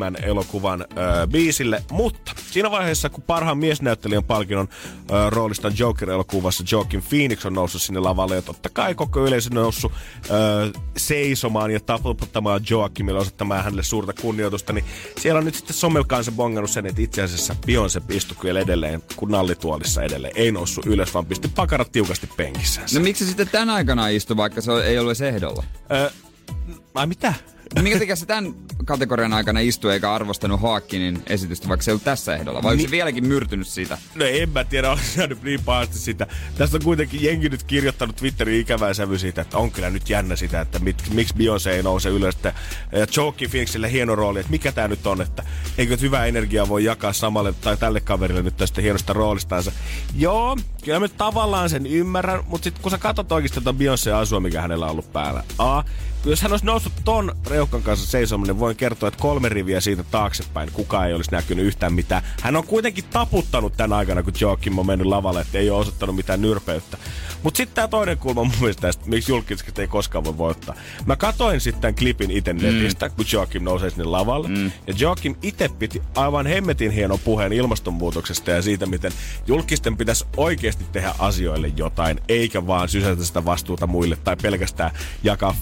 Rocketman-elokuvan öö, biisille, mutta siinä vaiheessa, kun parhaan miesnäyttelijän palkinnon öö, roolista Joker-elokuvassa Joaquin Phoenix on noussut sinne lavalle, ja totta kai koko yleisö on noussut öö, seisomaan ja taputtamaan Joaquimille osoittamaan hänelle suurta kunnioitusta, niin siellä on nyt sitten somel kanssa bongannut sen, että itse asiassa Beyoncé istui kyllä edelleen, kun nallituolissa edelleen. Ei noussut ylös, vaan pisti pakarat tiukasti penkissä. No miksi sitten tän aikana istuu, vaikka se ei ole ehdolla? Öö, ai mitä? Minkä takia se tämän kategorian aikana istui eikä arvostanut Hoakkinin esitystä, vaikka se ei ollut tässä ehdolla? Vai onko se vieläkin myrtynyt siitä? No en mä tiedä, [laughs] onko se nyt niin pahasti sitä. Tästä on kuitenkin jengi nyt kirjoittanut Twitteriin ikävää sävy siitä, että on kyllä nyt jännä sitä, että mit, miksi Beyoncé ei nouse ylös. Että, ja Joaquin Phoenixille hieno rooli, että mikä tää nyt on, että eikö nyt hyvää energiaa voi jakaa samalle tai tälle kaverille nyt tästä hienosta roolistansa. Joo, kyllä mä tavallaan sen ymmärrän, mutta sitten kun sä katsot oikeasti tuota Beyoncé-asua, mikä hänellä on ollut päällä. A, jos hän olisi noussut ton reuhkan kanssa seisomaan, niin voin kertoa, että kolme riviä siitä taaksepäin kukaan ei olisi näkynyt yhtään mitään. Hän on kuitenkin taputtanut tämän aikana, kun Joakim on mennyt lavalle, että ei ole osoittanut mitään nyrpeyttä. Mutta sitten tämä toinen kulma mun mielestä tästä, miksi julkiset ei koskaan voi voittaa. Mä katoin sitten tämän klipin itse netistä, kun Joakim nousee sinne lavalle. Mm. Ja Joakim itse piti aivan hemmetin hienon puheen ilmastonmuutoksesta ja siitä, miten julkisten pitäisi oikeasti tehdä asioille jotain, eikä vaan sysätä sitä vastuuta muille tai pelkästään jakaa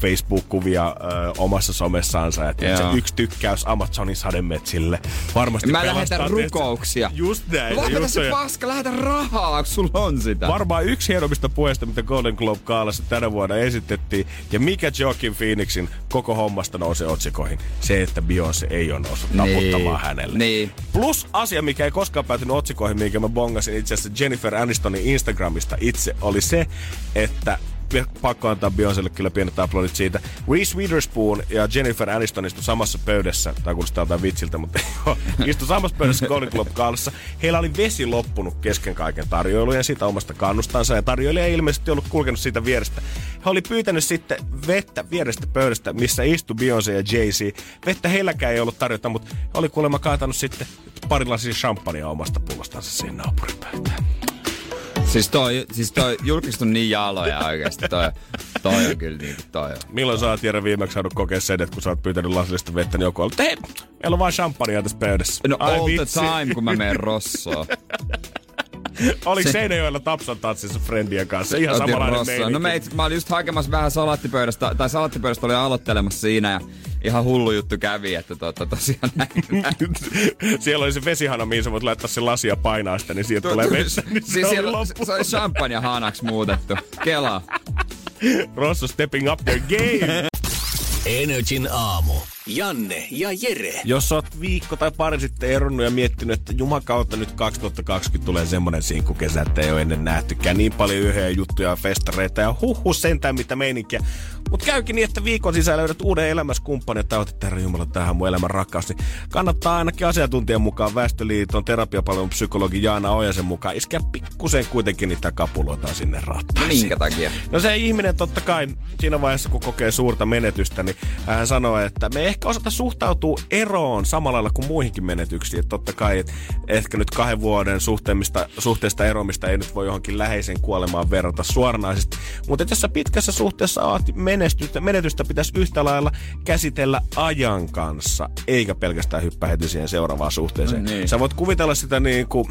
Facebook-kuvia ö, omassa somessaansa. Että Joo. se yksi tykkäys Amazonin sademetsille varmasti Mä lähetän rukouksia. Just näin. Lopeta just se näin. paska, lähetä rahaa, kun sulla on sitä. Varmaan yksi hienommista puheista, mitä Golden Globe Kaalassa tänä vuonna esitettiin. Ja mikä Joaquin Phoenixin koko hommasta nousee otsikoihin? Se, että Beyoncé ei ole noussut taputtamaan hänelle. Niin. Plus asia, mikä ei koskaan päätynyt otsikoihin, minkä mä bongasin itse asiassa Jennifer Anistonin Instagramista itse, oli se, että pakko antaa Beyoncélle kyllä pienet aplodit siitä. Reese Witherspoon ja Jennifer Aniston istu samassa pöydässä, tai kuulostaa jotain vitsiltä, mutta [laughs] joo, istu samassa pöydässä Golden Globe Gaalassa. Heillä oli vesi loppunut kesken kaiken tarjoilujen siitä omasta kannustansa, ja tarjoilija ei ilmeisesti ollut kulkenut siitä vierestä. He oli pyytänyt sitten vettä vierestä pöydästä, missä istui Beyoncé ja Jay-Z. Vettä heilläkään ei ollut tarjota, mutta he oli kuulemma kaatanut sitten pari lasia champagnea omasta pullostansa siihen naapuripöytään. Siis toi, siis toi julkiset on niin jaloja oikeesti. Toi, toi on kyllä niinku toi on. Milloin sä oot Jere viimeksi saanut kokea sen, että kun sä oot pyytänyt lasillista vettä, niin joku on ollut, hei, meillä on vaan champagnea tässä pöydässä. No Ai all vitsi. the time, kun mä menen rossoon. [laughs] [laughs] Oliko Se- Seinäjoella Tapsan tatsissa friendien kanssa? Ihan Otin samanlainen rossoon. meininki. No mä, itse, mä olin just hakemassa vähän salattipöydästä, tai salattipöydästä oli aloittelemassa siinä ja ihan hullu juttu kävi, että to, to, tosiaan näin. [laughs] Siellä oli se vesihana, mihin sä voit laittaa sen lasia painaa sitä, niin siitä tulee vettä. Niin se siis oli siellä, se oli champagne hanaksi muutettu. Kela. Rosso stepping up their game. Energin aamu. Janne ja Jere. Jos oot viikko tai pari sitten eronnut ja miettinyt, että jumakautta nyt 2020 tulee semmonen kesä, että ei ole ennen nähtykään niin paljon yhden juttuja, festareita ja huhu sentään mitä meininkiä. Mutta käykin niin, että viikon sisällä löydät uuden elämäskumppanin, että olet, herra Jumala, tähän mun elämän rakkaus. Niin kannattaa ainakin asiantuntijan mukaan Väestöliiton terapiapalvelun psykologi Jaana Ojasen mukaan iskeä pikkusen kuitenkin niitä kapuloita sinne rattaisiin. Minkä takia? No se ihminen totta kai siinä vaiheessa, kun kokee suurta menetystä, niin hän sanoo, että me ehkä osata suhtautua eroon samalla lailla kuin muihinkin menetyksiin. Että totta kai, että ehkä nyt kahden vuoden suhteesta, suhteesta eromista ei nyt voi johonkin läheisen kuolemaan verrata suoranaisesti. Mutta jos sä pitkässä suhteessa menestystä, menetystä pitäisi yhtä lailla käsitellä ajan kanssa, eikä pelkästään hyppää heti siihen seuraavaan suhteeseen. No niin. Sä voit kuvitella sitä niin kuin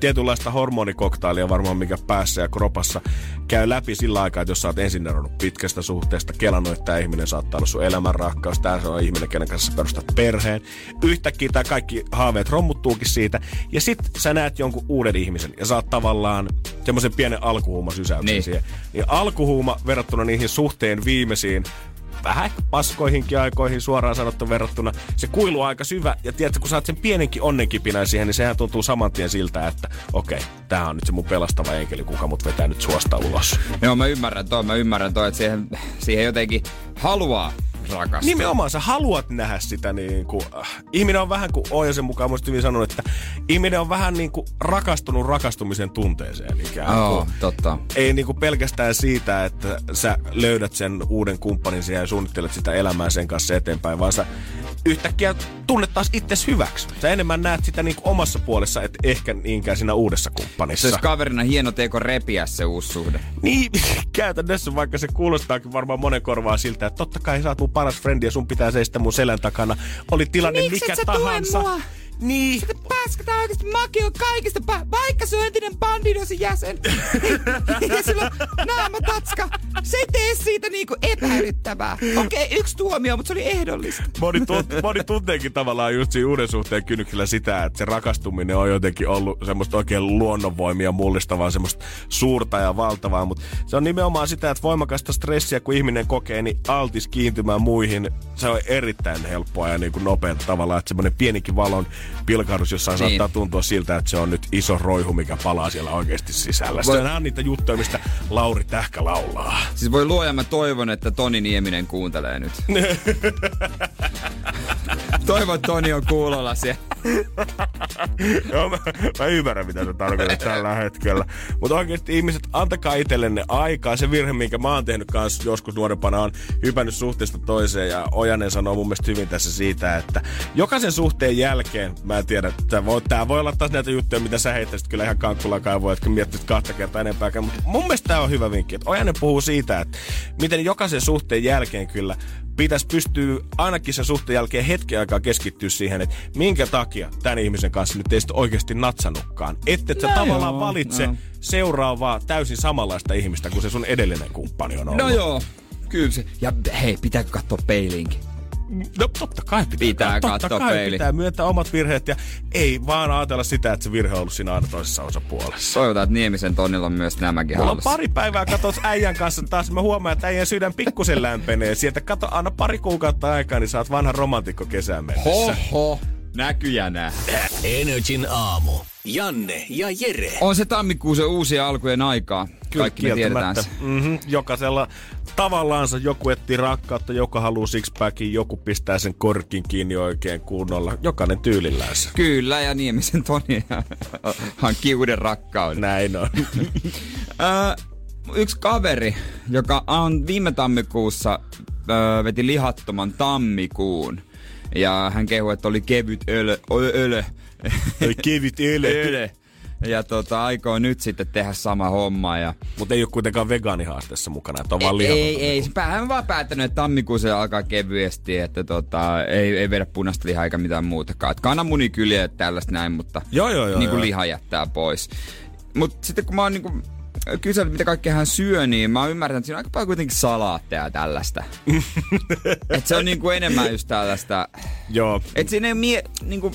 tietynlaista hormonikoktailia varmaan, mikä päässä ja kropassa käy läpi sillä aikaa, että jos sä oot ensin eronnut pitkästä suhteesta, kelannut, että tämä ihminen saattaa olla sun elämän rakkaus, tämä on ihminen, kenen kanssa sä perustat perheen. Yhtäkkiä tämä kaikki haaveet rommuttuukin siitä, ja sit sä näet jonkun uuden ihmisen, ja saat tavallaan semmoisen pienen alkuhuuma sysäyksen niin. siihen. Niin alkuhuuma verrattuna niihin suhteen viimeisiin vähän paskoihinkin aikoihin suoraan sanottu verrattuna. Se kuilu on aika syvä ja tiedätkö, kun saat sen pienenkin onnenkipinän siihen, niin sehän tuntuu saman tien siltä, että okei, okay, tämä on nyt se mun pelastava enkeli, kuka mut vetää nyt suosta ulos. Joo, mä ymmärrän toi, mä ymmärrän toi, että siihen, siihen jotenkin haluaa rakastua. Nimenomaan sä haluat nähdä sitä niin kuin, äh, ihminen on vähän kuin Oijasen mukaan muista hyvin sanonut, että ihminen on vähän niin kuin rakastunut rakastumisen tunteeseen ikään kuin. Oh, totta. Ei niin kuin pelkästään siitä, että sä löydät sen uuden kumppanin ja suunnittelet sitä elämää sen kanssa eteenpäin, vaan sä yhtäkkiä tunnet taas itses hyväksi. Sä enemmän näet sitä niin kuin omassa puolessa, että ehkä niinkään siinä uudessa kumppanissa. Se olisi kaverina hieno teeko repiä se uusi suhde. Niin, [laughs] käytännössä vaikka se kuulostaakin varmaan monen korvaa siltä, että totta kai sä oot mun paras frendi ja sun pitää seistä mun selän takana. Oli tilanne Miksi mikä et sä tahansa. Niin. Sitä pääskätä oikeesti Maki on kaikista pä- vaikka se on entinen bandidosin jäsen. [laughs] ja sillä naama tatska. Se ei tee siitä niinku epäilyttävää. Okei, okay, yksi tuomio, mutta se oli ehdollista. Moni, tunt, moni tunteekin tavallaan just siinä uuden suhteen kynnyksellä sitä, että se rakastuminen on jotenkin ollut semmoista oikein luonnonvoimia mullistavaa, semmoista suurta ja valtavaa, mutta se on nimenomaan sitä, että voimakasta stressiä, kun ihminen kokee, niin altis kiintymään muihin, se on erittäin helppoa ja niin kuin nopeata tavallaan, että semmoinen pienikin valon pilkahdus jossain niin. saattaa tuntua siltä, että se on nyt iso roihu, mikä palaa siellä oikeasti sisällä. Voi... Nämä on niitä juttuja, mistä Lauri Tähkä laulaa. Siis voi luoja, mä toivon, että Toni Nieminen kuuntelee nyt. [laughs] Toivon, että Toni on kuulolla siellä. [laughs] Mä, mä, ymmärrän, mitä se tarkoittaa tällä hetkellä. Mutta oikeasti ihmiset, antakaa itsellenne aikaa. Se virhe, minkä mä oon tehnyt kanssa joskus nuorempana, on hypännyt suhteesta toiseen. Ja Ojanen sanoo mun mielestä hyvin tässä siitä, että jokaisen suhteen jälkeen, mä en tiedä, että voi, tää voi olla taas näitä juttuja, mitä sä heittäisit kyllä ihan kankkulan kaivoa, että miettisit kahta kertaa enempääkään. Mutta mun mielestä tää on hyvä vinkki. Että Ojanen puhuu siitä, että miten jokaisen suhteen jälkeen kyllä pitäisi pystyä ainakin sen suhteen jälkeen hetken aikaa keskittyä siihen, että minkä takia tämän ihmisen kanssa nyt ei oikeasti natsannutkaan. Että et sä no tavallaan joo, valitse no. seuraavaa täysin samanlaista ihmistä kuin se sun edellinen kumppani on ollut. No joo, kyllä se. Ja hei, pitääkö katsoa peiliinkin? No totta kai pitää, pitää totta katsoa kai peili. pitää myöntää omat virheet ja ei vaan ajatella sitä, että se virhe on ollut siinä aina toisessa osapuolessa. Toivotaan, että Niemisen Tonnilla on myös nämäkin Mulla on pari päivää katos äijän kanssa taas. Mä huomaan, että äijän sydän pikkusen lämpenee. Sieltä kato aina pari kuukautta aikaa, niin saat vanha romantikko kesään mennessä. Hoho, näkyjä nähdä. Energin aamu. Janne ja Jere. On se tammikuun uusi alkujen aikaa. Kyllä, Kaikki me tiedetään se. Mm-hmm. Jokaisella tavallaansa joku etsii rakkautta, joka haluaa sixpackin, joku pistää sen korkin kiinni oikein kunnolla. Jokainen tyylillänsä. Kyllä, ja Niemisen Toni [laughs] hankkii uuden rakkauden. Näin on. [laughs] yksi kaveri, joka on viime tammikuussa veti lihattoman tammikuun. Ja hän kehui, että oli kevyt öle, öle, kevyt öle. Ja tota, aikoo nyt sitten tehdä sama homma. Ja... Mutta ei ole kuitenkaan vegaanihaasteessa mukana, että on vaan Ei, ei, ei. Hän on vaan päättänyt, että tammikuussa alkaa kevyesti, että tota, ei, ei vedä punaista lihaa eikä mitään muutakaan. Että kananmunikyliä ja tällaista näin, mutta joo, joo, joo, niin kuin joo. liha jättää pois. Mutta sitten kun mä oon niin kuin kysellyt, mitä kaikkea hän syö, niin mä oon ymmärtänyt, että siinä on aika paljon kuitenkin salaatteja ja tällaista. [laughs] että se on niinku enemmän just tällaista. Joo. Että siinä ei mie, niinku,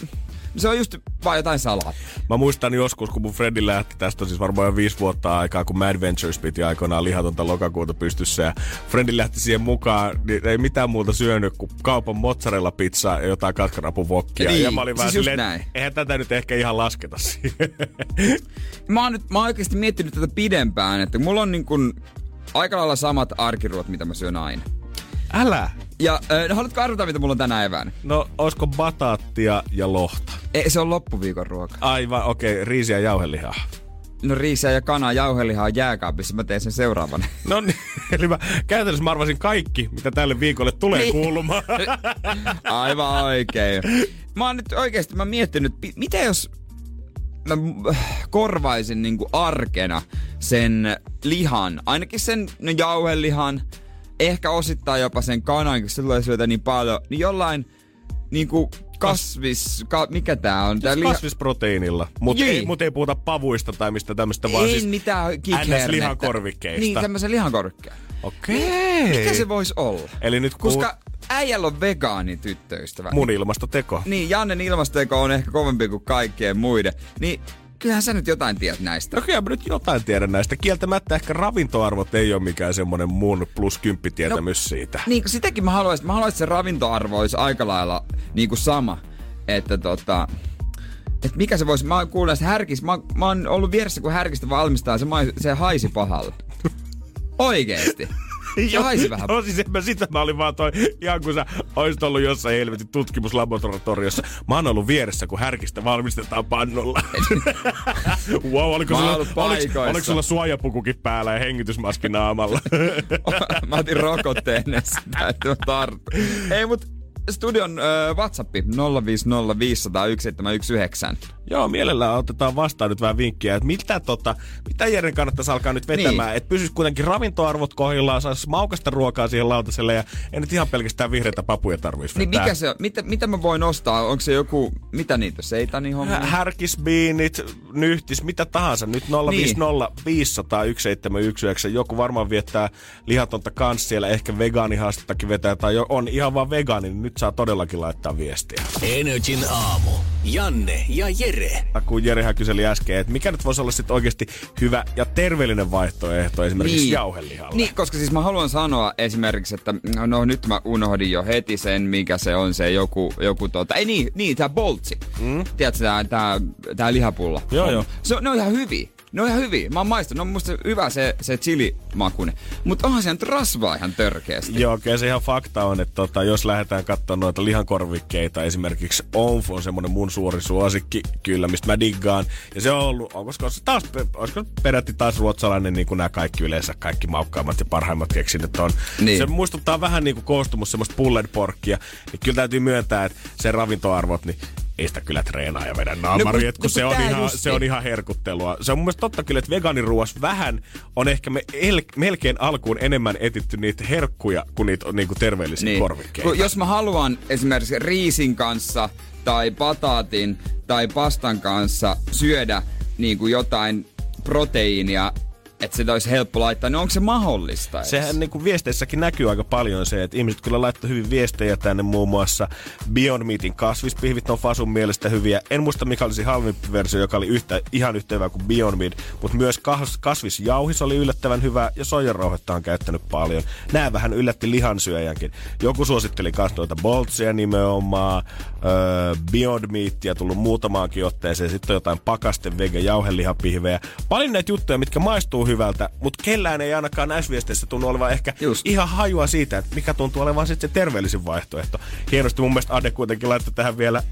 Se on just vaan jotain salaa. Mä muistan joskus, kun mun Freddy lähti tästä on siis varmaan jo viisi vuotta aikaa, kun Mad Ventures piti aikoinaan lihatonta lokakuuta pystyssä. Ja Freddy lähti siihen mukaan, niin ei mitään muuta syönyt kuin kaupan mozzarella pizza ja jotain katkarapuvokkia. Niin, ja mä olin siis vähän silleen, näin. eihän tätä nyt ehkä ihan lasketa siihen. [laughs] Mä oon, nyt, mä oon oikeasti miettinyt tätä pidempään, että mulla on niin kuin aika lailla samat arkiruot, mitä mä syön aina. Älä! Ja äh, haluatko arvata, mitä mulla on tänä eväänä? No, olisiko bataattia ja lohta? Ei, se on loppuviikon ruoka. Aivan, okei, okay, riisiä ja jauhelihaa. No riisiä ja kanaa jauhelihaa jääkaapissa, mä teen sen seuraavan. [laughs] No niin, eli mä käytännössä mä arvasin kaikki, mitä tälle viikolle tulee Niin. kuulumaan. [laughs] Aivan oikein. Mä oon nyt oikeesti mä miettinyt, mitä jos mä korvaisin niinku arkena sen lihan, ainakin sen no jauhelihan, ehkä osittain jopa sen kanan, kun se tulee syötä niin paljon, niin jollain niinku kasvis, ka, mikä tää on? Tää Siis kasvisproteiinilla, mutta Niin. ei, mut ei puhuta pavuista tai mistä tämmöistä, vaan ei siis mitään. NS-lihakorvikkeista. Niin, tämmöisen lihakorvikkeja. Okei. Mikä se voisi olla? Eli nyt Koska Koska... äijällä on vegaani tyttöystävä. mun ilmastoteko. Niin, Jannen ilmasteko on ehkä kovempi kuin kaikkien muiden. Niin kyllähän sä nyt jotain tiedät näistä. No kyllä mä nyt jotain tiedän näistä. Kieltämättä ehkä ravintoarvot ei ole mikään semmonen mun plus kymppitietämys no, siitä. Niin, sitäkin mä haluaisin, mä haluaisin, että se ravintoarvo olisi aika lailla niin kuin sama. Että tota, että mikä se voisi, mä oon kuullut näistä härkis, mä, mä oon ollut vieressä kun härkistä valmistaa, se, se haisi pahalle. [laughs] Oikeesti. Se haisi vähän. No siis mä sitä, mä olin vaan toi, ihan kun sä oisit ollut jossain helvetin tutkimuslaboratoriossa. Mä oon ollut vieressä, kun härkistä valmistetaan pannulla. [laughs] wow, oliko sulla, oliko, oliko sulla suojapukukin päällä ja hengitysmaski naamalla? [laughs] mä otin rokotteen ennen sitä, että mä tartun. Ei, mut studion ö, WhatsAppi 050501719. Joo, mielellään otetaan vastaan nyt vähän vinkkiä, että mitä, tota, mitä Jeren kannattaisi alkaa nyt vetämään, niin. että pysyisi kuitenkin ravintoarvot kohdillaan, saisi maukasta ruokaa siihen lautaselle ja ei nyt ihan pelkästään vihreitä papuja tarvitsisi Niin vetää. mikä se on? Mitä, mitä mä voin ostaa? Onko se joku, mitä niitä, seitani hommia? Hä- Härkisbiinit, nyhtis, mitä tahansa. Nyt 050 500 1719. Joku varmaan viettää lihatonta kans siellä, ehkä vegaanihaastettakin vetää, tai on ihan vaan vegaani, niin nyt saa todellakin laittaa viestiä. Energin aamu. Janne ja Jere. Kun Jerihän kyseli äsken, että mikä nyt voisi olla sitten oikeasti hyvä ja terveellinen vaihtoehto esimerkiksi niin. jauhelihalle. Niin, koska siis mä haluan sanoa esimerkiksi, että no nyt mä unohdin jo heti sen, mikä se on se joku, joku tota, ei niin, niin tää boltsi. Mm. Tiedätkö tää, tää, tää lihapulla? Joo, on. joo. Se, on- ne on ihan hyviä. Ne on ihan hyviä. Mä oon maistanut. Ne on musta hyvä se, se chili-makune. Mutta onhan se nyt rasvaa ihan törkeästi. Joo, kyllä se ihan fakta on, että tota, jos lähdetään katsomaan noita lihankorvikkeita, esimerkiksi Onf on semmonen mun suuri suosikki, kyllä, mistä mä diggaan. Ja se on ollut, onko se taas, olisiko peräti taas ruotsalainen, niin kuin nämä kaikki yleensä, kaikki maukkaimmat ja parhaimmat keksinnöt on. Niin. Se muistuttaa vähän niin kuin koostumus semmoista pulled porkkia. Niin kyllä täytyy myöntää, että sen ravintoarvot, niin ei sitä kyllä treenaa ja vedä naamari, No, no, kun- kun, no, se, kun on ihan, justi. se on ihan herkuttelua. Se on mun mielestä totta kyllä, että vegaaniruoas vähän on ehkä me el, melkein alkuun enemmän etitty niitä herkkuja kuin niitä niin kuin terveellisiä niin. korvikkeita. Kun jos mä haluan esimerkiksi riisin kanssa tai pataatin tai pastan kanssa syödä niin kuin jotain proteiinia, että se olisi helppo laittaa, niin onko se mahdollista? edes? Sehän niin kuin viesteissäkin näkyy aika paljon se, että ihmiset kyllä laittaa hyvin viestejä tänne muun muassa Beyond Meatin kasvispihvit on Fasun mielestä hyviä. En muista mikä olisi halvempi versio, joka oli yhtä, ihan yhtä hyvä kuin Beyond Meat, mutta myös kas, kasvisjauhis oli yllättävän hyvä ja soijarauhetta on käyttänyt paljon. Nämä vähän yllätti lihansyöjänkin. Joku suositteli myös noita Boltsia nimenomaan, öö, Beyond Meatia tullut muutamaankin otteeseen, sitten on jotain pakasten vege jauhelihapihvejä. Paljon näitä juttuja, mitkä maistuu hyvältä, mutta kellään ei ainakaan näissä viesteissä tunnu olevan ehkä Just. ihan hajua siitä, että mikä tuntuu olevan sitten se terveellisin vaihtoehto. Hienosti mun mielestä Ade kuitenkin laittoi tähän vielä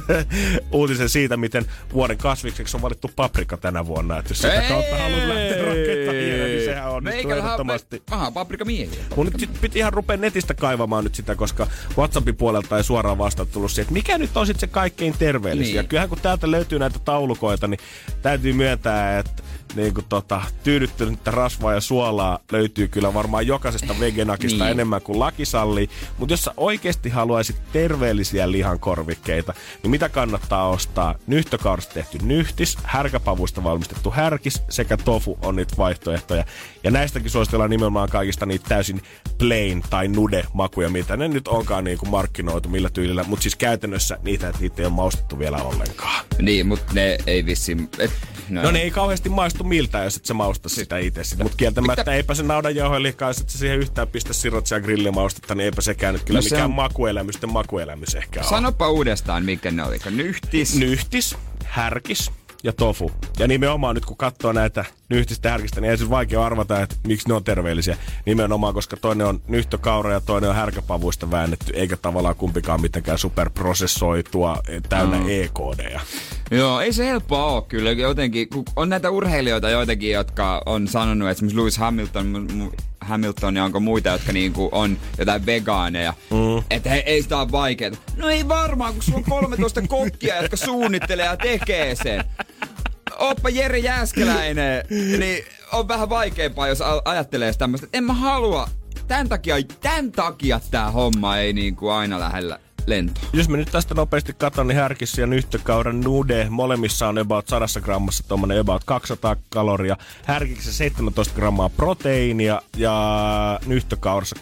[laughs] uutisen siitä, miten vuoden kasvikseksi on valittu paprika tänä vuonna. Että jos sitä kautta haluat lähteä rakentamaan, niin sehän onnistuu ehdottomasti. Aha, paprika miehiä. Mun nyt sit piti ihan rupea netistä kaivamaan nyt sitä, koska WhatsAppin puolelta ei suoraan vasta tullut siihen, että mikä nyt on sitten se kaikkein terveellisin. Niin. Ja kyllähän kun täältä löytyy näitä taulukoita, niin täytyy myöntää, että niin kuin tota, tyydyttynyttä rasvaa ja suolaa löytyy kyllä varmaan jokaisesta vegenakista Niin. enemmän kuin laki sallii. Mutta jos sä oikeasti haluaisit terveellisiä lihankorvikkeita, niin mitä kannattaa ostaa? Nyhtökaurasta tehty nyhtis, härkäpavuista valmistettu härkis sekä tofu on niitä vaihtoehtoja. Ja näistäkin suositellaan nimenomaan kaikista niitä täysin plain tai nude makuja, mitä ne nyt onkaan niin kuin markkinoitu millä tyylillä. Mutta siis käytännössä niitä, että niitä ei ole maustettu vielä ollenkaan. Niin, mutta ne ei vissiin... Et, No ne ei kauheasti maistu miltään, jos et sä mausta sitä itse. Mutta kieltämättä Mitä- eipä se naudanjauhelikaa, jos et sä siihen yhtään pistä sirotsia grillimaustetta, niin eipä sekään nyt kyllä No no se mikään on- makuelämysten makuelämys ehkä on. Sanopa uudestaan, mikä ne oli. Nyhtis. Nyhtis, härkis ja tofu. Ja nimenomaan nyt kun katsoo näitä nyhtistä härkistä, niin ei se vaikea arvata, että miksi ne on terveellisiä. Nimenomaan, koska toinen on nyhtökaura ja toinen on härkäpavuista väännetty, eikä tavallaan kumpikaan mitenkään superprosessoitua, eh, täynnä Mm. EKDja. Joo, ei se helppoa ole kyllä jotenkin. kun On näitä urheilijoita joitakin, jotka on sanonut, että esimerkiksi Lewis Hamilton, Hamilton ja onko muita, jotka niinku on jotain vegaaneja. Mm. Että he, ei sitä ole vaikeaa. No ei varmaan, kun sulla on 13 kokkia, jotka suunnittelee ja tekee sen. Oppa Jere Jääskeläinen, niin on vähän vaikeampaa, jos ajattelee tämmöistä, en mä halua. Tämän takia, tämän takia tää homma ei niinku aina lähellä lentoa. Jos me nyt tästä nopeasti katson, niin härkissä ja nyhtökauran nude, molemmissa on about 100 grammassa tuommoinen about 200 kaloria. Härkiksessä 17 grammaa proteiinia ja nyhtökaurassa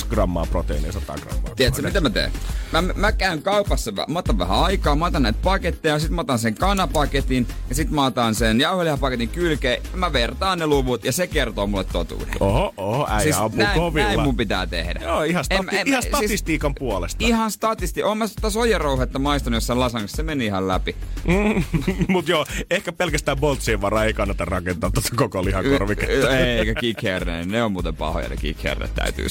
31,2 grammaa proteiinia 100 grammaa. Tiedätkö, mitä mä teen? Mä, mä käyn kaupassa, mä otan vähän aikaa, mä otan näitä paketteja, sit mä otan sen kanapaketin ja sit mä otan sen jauhelihapaketin kylkeen. ja Mä vertaan ne luvut ja se kertoo mulle totuuden. Oho, oho, äijä siis ampuu näin, kovilla. näin mun pitää tehdä. Joo, ihan, stati- En- en- ihan siis statistiikan puolesta. Ihan statisti. Oon mä sitä soijarouhetta maistanut jossain lasangissa, se meni ihan läpi. [laughs] Mut joo, ehkä pelkästään boltsien varaa ei kannata rakentaa tuota koko lihakorviketta. Ei, eikä kickherneet. Ne on muuten pahoja ne kickherneet täytyy.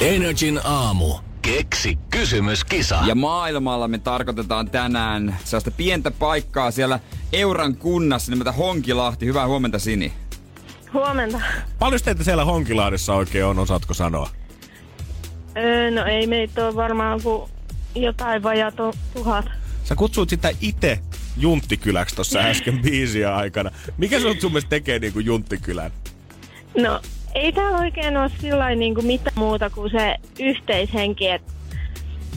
Energin aamu. Keksi kysymyskisa. Ja maailmalla me tarkoitetaan tänään sellaista pientä paikkaa siellä Euran kunnassa nimeltä Honkilahti. Hyvää huomenta Sini. Huomenta. Paljon teitä siellä Honkilahdessa oikein on, osaatko sanoa? Öö, no ei meitä ole varmaan kuin jotain vajato tuhat. Sä kutsuit sitä itse Junttikyläksi tuossa äsken [laughs] biisiä aikana. Mikä se sun mielestä tekee niinku Junttikylän? No ei täällä oikein ole sillä niin kuin mitään muuta kuin se yhteishenki, että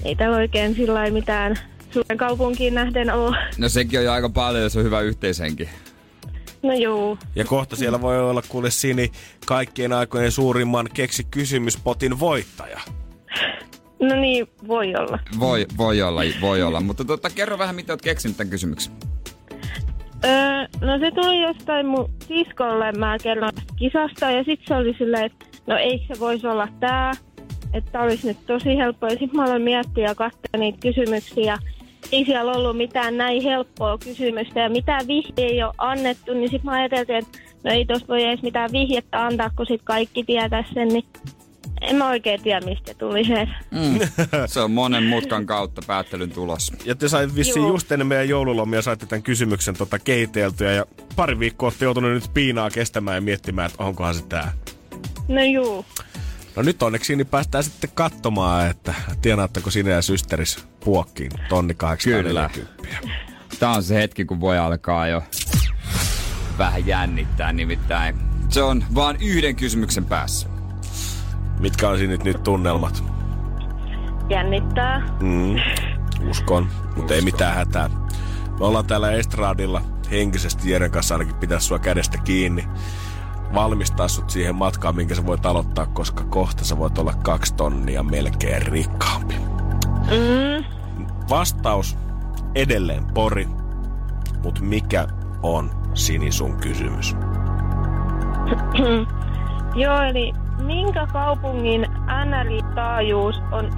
ei täällä oikein sillä mitään suuren kaupunkiin nähden ole. No sekin on jo aika paljon, jos on hyvä yhteishenki. No juu. Ja kohta siellä voi olla kuule Sini kaikkien aikojen suurimman keksi kysymyspotin voittaja. No niin, voi olla. Voi, voi olla, voi olla. Mutta tota, kerro vähän, mitä oot keksinyt tämän kysymyksen. Öö, no se tuli jostain mun siskolle, mä kerron kisasta ja sit se oli silleen, että no ei se voisi olla tää, että olisi nyt tosi helppo. Ja sit mä aloin miettiä ja katsoa niitä kysymyksiä ei siellä ollut mitään näin helppoa kysymystä ja mitään vihjeä ei ole annettu, niin sit mä ajattelin, että no ei tosta voi edes mitään vihjettä antaa, kun sit kaikki tietää sen, niin en mä oikein tiedä, mistä tuli se. Mm. [laughs] Se on monen mutkan kautta päättelyn tulos. Ja te sait vissiin Joo. just ennen meidän joululomia saitte tämän kysymyksen tota keiteltyä ja pari viikkoa olette joutunut nyt piinaa kestämään ja miettimään, että onkohan se tää. No juu. No nyt onneksi niin päästään sitten katsomaan, että tienaatteko sinä ja systeris puokkiin tonni 840. Tää on se hetki, kun voi alkaa jo vähän jännittää nimittäin. Se on vaan yhden kysymyksen päässä. Mitkä on siinä nyt, nyt tunnelmat? Jännittää. Mm, [laughs] uskon, mutta ei mitään hätää. Me ollaan täällä Estradilla henkisesti Jeren kanssa ainakin pitää sua kädestä kiinni. Valmistaa sut siihen matkaan, minkä sä voit aloittaa, koska kohta sä voit olla kaksi tonnia melkein rikkaampi. Mm. Vastaus edelleen pori, mutta mikä on Sini sun kysymys? [clears throat] Joo, eli minkä kaupungin NRI-taajuus on 98,7?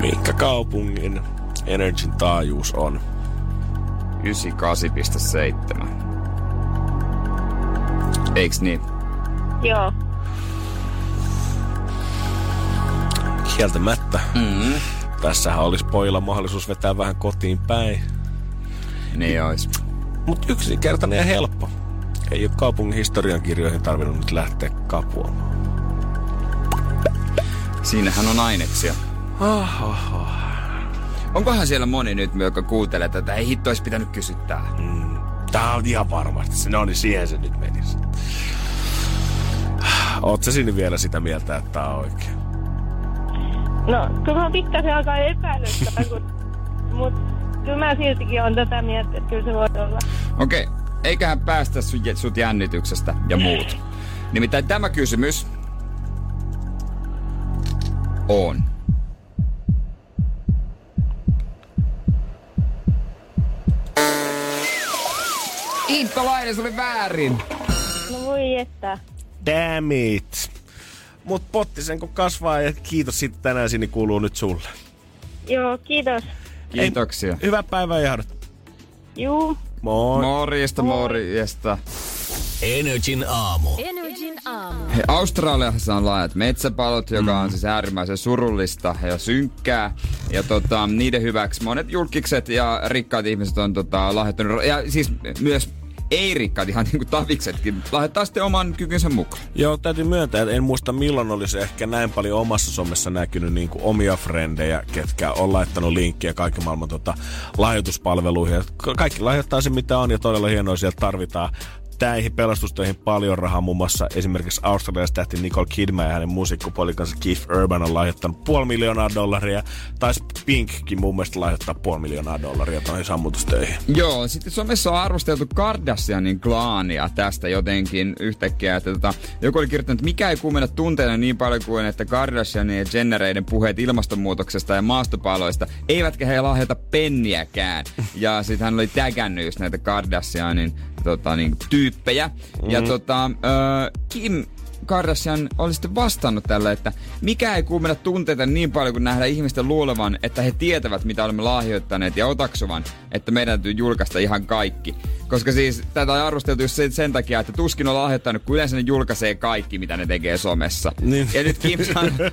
Minkä kaupungin Energyn taajuus on? 98,7. Eiks niin? Joo. Kieltämättä. Mm. Tässähän olisi pojilla mahdollisuus vetää vähän kotiin päin. Niin ois. Mutta yksinkertainen ja helppo. Ei ole kaupungin historiankirjoihin tarvinnut nyt lähteä kapuamaan. Siinähän on aineksia. Oho. Onkohan siellä moni nyt, joka kuuntelee tätä, ei hitto olisi pitänyt kysyttää. Mm. Tää on ihan varmasti se. No niin, siihen se nyt menisi. Oot sä sinne vielä sitä mieltä, että tää on oikein? No, kyllä mä pikkasen alkaa epäilyttää, kun, [laughs] mutta kyllä mä siltikin on tätä mieltä, että kyllä se voi olla. Okei, okay. eiköhän päästä sut, sut jännityksestä ja muut. Nimittäin tämä kysymys on. Iittolainen, se oli väärin. No voi että. Damn it. Mut potti sen kun kasvaa ja kiitos sitten tänään sinne kuuluu nyt sulle. Joo, kiitos. Kiitoksia. Ei, hyvää päivää Jahdot. Juu. Moi. Morjesta, morjesta. Energin aamu. Energin aamu. He, Australiassa on laajat metsäpalot, joka on siis äärimmäisen surullista ja synkkää. Ja tota, niiden hyväksi monet julkikset ja rikkaat ihmiset on tota, lahjoittanut, ja siis myös ei-rikkaat, ihan niin kuin taviksetkin, lahjoittaa sitten oman kykynsä mukaan. Joo, täytyy myöntää, että en muista milloin olisi ehkä näin paljon omassa somessa näkynyt niin kuin omia frendejä, ketkä on laittanut linkkiä kaikki maailman tota, lahjoituspalveluihin. Ka- Kaikki lahjoittaa se mitä on ja todella hienoa sieltä tarvitaan näihin pelastustöihin paljon rahaa. Muun muassa esimerkiksi Australiassa tähti Nicole Kidman ja hänen musiikkipolikansa Keith Urban on lahjoittanut puoli miljoonaa dollaria. Taisi Pinkkin mun mielestä lahjoittaa puoli miljoonaa dollaria noihin sammutustöihin. Joo, sitten somessa on arvosteltu Kardashianin klaania tästä jotenkin yhtäkkiä. Että tota, joku oli kirjoittanut, että mikä ei kuumenna tunteena niin paljon kuin, että Kardashianin ja Jennereiden puheet ilmastonmuutoksesta ja maastopaloista, eivätkä he lahjoita penniäkään. [laughs] Ja sitten hän oli tägännyt just näitä Kardashianin tota, niin, tyyppejä. Mm. Ja tota, äh, Kim Kardashian oli sitten vastannut tälle, että mikä ei kuumenna tunteita niin paljon kuin nähdä ihmisten luulevan, että he tietävät mitä olemme lahjoittaneet ja otaksuvan, että meidän täytyy julkaista ihan kaikki. Koska siis tätä on arvosteltu just sen, sen takia, että tuskin on lahjoittanut, kun yleensä ne julkaisee kaikki, mitä ne tekee somessa. Niin. Ja nyt Kim sanoi, [laughs]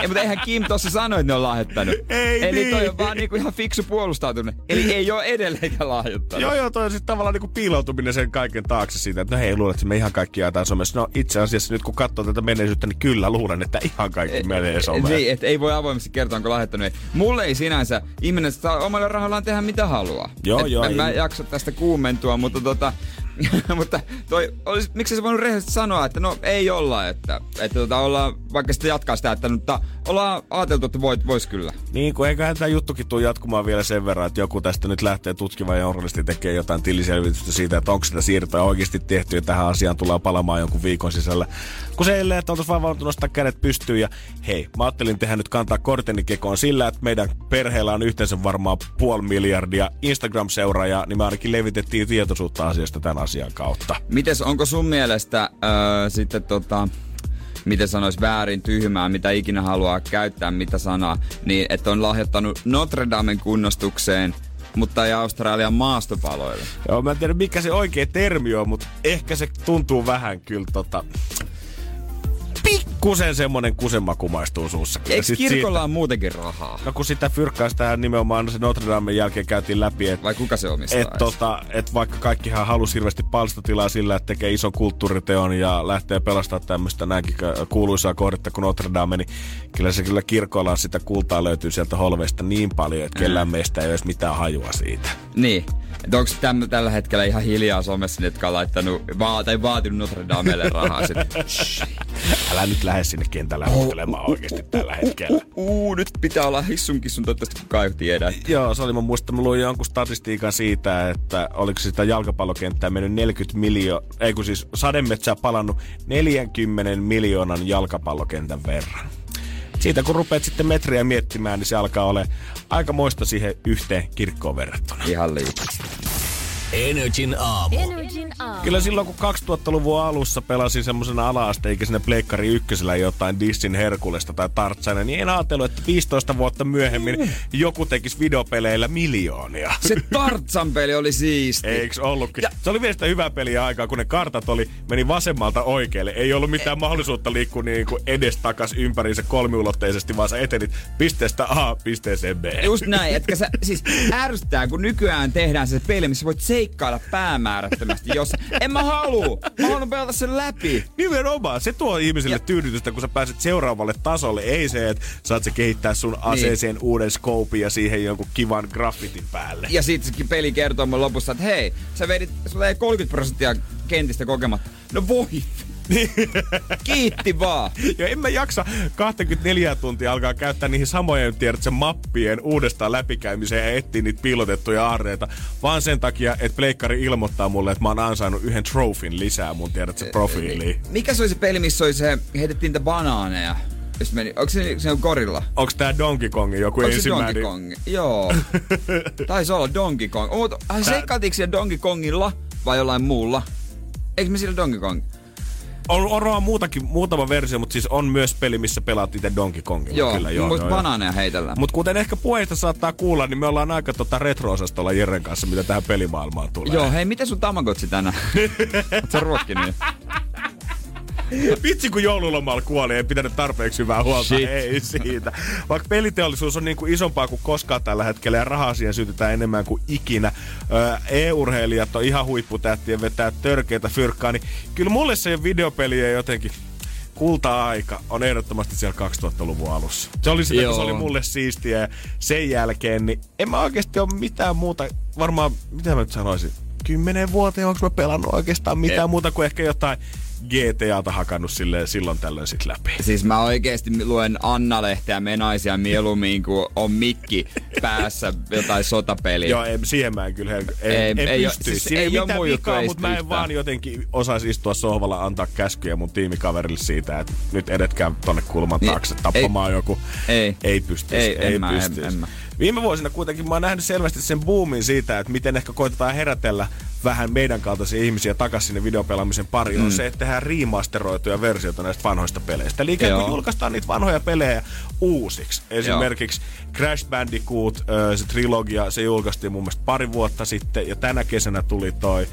ei, mutta eihän Kim tossa sano, että ne on lahjoittanut. Ei Eli niin. toi on vaan niinku ihan fiksu puolustautuminen. Eli ei ole edelleenkään lahjoittanut. Joo, joo, toi on sitten tavallaan niinku piiloutuminen sen kaiken taakse siitä, että no hei, luulet, että me ihan kaikki jaetaan somessa. No itse asiassa nyt kun katsoo tätä menneisyyttä, niin kyllä luulen, että ihan kaikki menee someen. Niin, että ei voi avoimesti kertoa, onko lahjoittanut. Mulle ei sinänsä, ihminen saa omalla rahallaan tehdä mitä haluaa. Joo, Et joo, En mä jaksa tästä kuumentua, mutta tota... [laughs] mutta toi, olisi, miksi se voinut rehellisesti sanoa, että no ei olla, että, että tota, ollaan, vaikka sitten jatkaa sitä, että mutta ollaan ajateltu, että voit, vois kyllä. Niin, kun eiköhän tämä juttukin tule jatkumaan vielä sen verran, että joku tästä nyt lähtee tutkimaan ja journalisti tekee jotain tiliselvitystä siitä, että onko sitä siirtoa oikeasti tehty ja tähän asiaan tulee palamaan jonkun viikon sisällä. Kun se ei että oltaisiin vaan nostaa kädet pystyyn ja hei, mä ajattelin tehdä nyt kantaa korteni kekoon sillä, että meidän perheellä on yhteensä varmaan puoli miljardia Instagram-seuraajaa, niin me ainakin levitettiin tietoisuutta asiasta tämän asian kautta. Mites, onko sun mielestä öö, sitten tota, miten sanois väärin, tyhmää, mitä ikinä haluaa käyttää, mitä sanaa, niin että on lahjoittanut Notre Damen kunnostukseen, mutta ei Australian maastopaloille. Joo, mä en tiedä mikä se oikea termi on, mutta ehkä se tuntuu vähän kyllä tota... Pikkusen semmonen kusemaku maistuu suussa. Eikö kirkolla siitä- on muutenkin rahaa? No kun sitä fyrkkaa sitä nimenomaan se Notre Damen jälkeen käytiin läpi, että Vai kuka se omistaa? et, edes? tota, et vaikka kaikkihan halusi hirveästi palstatilaa sillä, että tekee ison kulttuuriteon ja lähtee pelastaa tämmöistä näinkin ka- kuuluisaa kohdetta kuin Notre Dame, niin kyllä se kyllä kirkolla sitä kultaa löytyy sieltä holveista niin paljon, että kellään meistä ei ole mitään hajua siitä. Niin. Että onko täm, tällä hetkellä ihan hiljaa somessa, jotka on laittanut va- tai vaatinut Notre Damelle rahaa sit. [laughs] Älä nyt lähde sinne kentälle huutelemaan oikeasti tällä hetkellä. Uu, nyt pitää olla hissun kissun, toivottavasti kukaan ei tiedä. Joo, se oli, mä muistan, mä luin jonkun statistiikan siitä, että oliko sitä jalkapallokenttää mennyt 40 miljoonaa, ei kun siis sademetsää palannut 40 miljoonan jalkapallokentän verran. Siitä kun rupeat sitten metriä miettimään, niin se alkaa olla aika moista siihen yhteen kirkkoon verrattuna. Ihan liikaa. Energin aamu. Energin aamu. Kyllä silloin, kun 2000-luvun alussa pelasin semmoisena ala-asteikäisenä Pleikkari ykkösellä jotain Dissin Herkulesta tai Tartsana, niin en ajatellut, että 15 vuotta myöhemmin joku tekisi videopeleillä miljoonia. Se Tartsan-peli oli siisti. Eiks ollutkin? Ja. Se oli vielä sitä hyvää peliä aikaa, kun ne kartat oli, meni vasemmalta oikealle. Ei ollut mitään mahdollisuutta liikkua niin kuin edestakas ympäriinsä kolmiulotteisesti, vaan sä etenit pisteestä A pisteeseen B. Just näin, etkä sä, siis ärsyttää, kun nykyään tehdään se peli, missä voit seikkailla päämäärättömästi, jos... En mä halua! Mä haluan pelata sen läpi. Nimenomaan, se tuo ihmisille ja... tyydytystä, kun sä pääset seuraavalle tasolle. Ei se, että saat se kehittää sun aseeseen niin. uuden scopein ja siihen jonkun kivan graffitin päälle. Ja sitten peli kertoo mun lopussa, että hei, sä vedit, sulla ei 30 prosenttia kentistä kokematta. No voi Kiitti vaan. Ja en mä jaksa 24 tuntia alkaa käyttää niihin samojen tiedätkö, mappien uudestaan läpikäymiseen ja etsiä niitä piilotettuja aarreita, vaan sen takia, että pleikkari ilmoittaa mulle, että mä oon ansainnut yhden trofin lisää mun tiedätkö, profiiliin. Mikä se oli se peli, missä oli se, heitettiin niitä banaaneja? Just meni. Onko se, se on gorilla? Onko tää Donkey Kong joku Onko ensimmäinen? Donkey Kong? Joo. [laughs] Taisi olla Donkey Kong. Oot, ai seikkaatiinko siellä Donkey Kongilla vai jollain muulla? Eikö me sillä Donkey Kong? On, on, on muutakin, muutama versio, mutta siis on myös peli, missä pelaat itse Donkey Kongilla. Joo, kyllä, joo, joo banaaneja heitellään. Mutta kuten ehkä puheista saattaa kuulla, niin me ollaan aika tota retro-osastolla Jerren kanssa, mitä tähän pelimaailmaan tulee. Joo, hei, miten sun Tamagotchi tänään? [laughs] Oot sä ruokkinut? Vitsi kun joululomalla kuoli, ei pitänyt tarpeeksi hyvää huolta. Shit. Ei siitä. Vaikka peliteollisuus on niin kuin isompaa kuin koskaan tällä hetkellä ja rahaa siihen sytytään enemmän kuin ikinä. E-urheilijat on ihan huipputähtien vetää törkeitä fyrkkaa, niin kyllä mulle se videopeliä jotenkin kulta-aika on ehdottomasti siellä 2000-luvun alussa. Se oli sitä, se oli mulle siistiä ja sen jälkeen, niin en mä oikeasti ole mitään muuta, varmaan, mitä mä nyt sanoisin, kymmenen vuoteen onko mä pelannut oikeastaan mitään e- muuta kuin ehkä jotain GTAta hakannut sille silloin tällöin sit läpi. Siis mä oikeesti luen Anna-lehteä menaisia mieluummin, kun on mikki päässä jotain sotapeliä. Joo, ei, siihen mä en kyllä en, ei, en ei, pysty. Siis Siinä ei, ei mitään vikaa, mutta mä en vaan jotenkin osaisi istua sohvalla antaa käskyjä mun tiimikaverille siitä, että nyt edetkää tonne kulman niin, taakse tappamaan ei, joku. Ei. Ei pysty. Ei, ei en mä, en, en mä. Viime vuosina kuitenkin mä oon nähnyt selvästi sen boomin siitä, että miten ehkä koitetaan herätellä vähän meidän kaltaisia ihmisiä takaisin sinne videopelaamisen pariin, mm. on se, että tehdään remasteroituja versioita näistä vanhoista peleistä. Eli ikään kuin julkaistaan niitä vanhoja pelejä uusiksi. Esimerkiksi Joo. Crash Bandicoot, se trilogia, se julkaistiin mun mielestä pari vuotta sitten, ja tänä kesänä tuli toi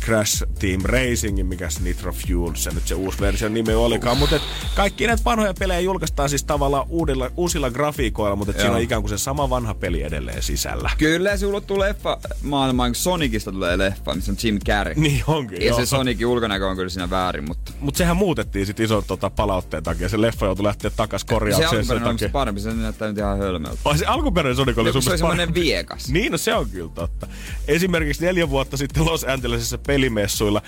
Crash Team Racing, mikä se Nitro Fuel, se nyt se uusi versio nimi olikaan. Mutta kaikki näitä vanhoja pelejä julkaistaan siis tavallaan uudilla, uusilla grafiikoilla, mutta siinä on ikään kuin se sama vanha peli edelleen sisällä. Kyllä, se ulottuu leffa maailmaan, Sonicista tulee leffa, missä on Jim Carrey. Niin onkin, Ja joo. se Sonicin ulkonäkö on kyllä siinä väärin, mutta... Mutta sehän muutettiin sitten ison tota, palautteen takia. Se leffa joutui lähteä takas korjaukseen se sen takia. parempi, se näyttää nyt ihan hölmöltä. Ai se alkuperäinen Sonic oli sun Se on semmoinen viekas. Niin, no se on kyllä totta. Esimerkiksi neljä vuotta sitten Los Angelesissa pelimessuilla.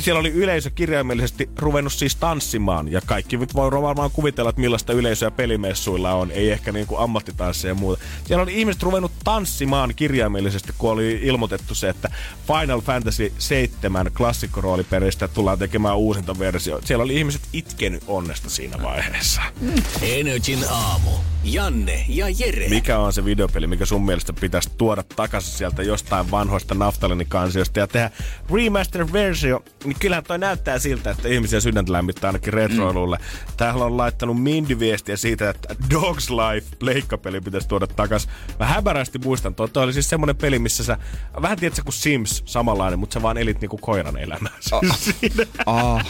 Siellä oli yleisö kirjaimellisesti ruvennut siis tanssimaan. Ja kaikki nyt voi varmaan kuvitella, että millaista yleisöä pelimessuilla on. Ei ehkä niin kuin ammattitansseja ja muuta. Siellä oli ihmiset ruvennut tanssimaan kirjaimellisesti, kun oli ilmoitettu se, että Final Fantasy 7 klassikkorooliperistä tullaan tekemään uusinta versio. Siellä oli ihmiset itkenyt onnesta siinä vaiheessa. Energin aamu. Janne ja Jere. Mikä on se videopeli, mikä sun mielestä pitäisi tuoda takaisin sieltä jostain vanhoista naftaliinikansioista ja tehdä remaster-versio, niin kyllähän toi näyttää siltä, että ihmisiä sydäntä lämmittää ainakin retroilulle. Mm. Täällä on laittanut Mindy-viestiä siitä, että Dogs Life leikkapeli pitäisi tuoda takaisin. Mä hämärästi muistan, toi, toi oli siis semmonen peli, missä sä, vähän tiedätkö kuin Sims samanlainen, mutta sä vaan elit niinku koiran elämää. Oh. oh.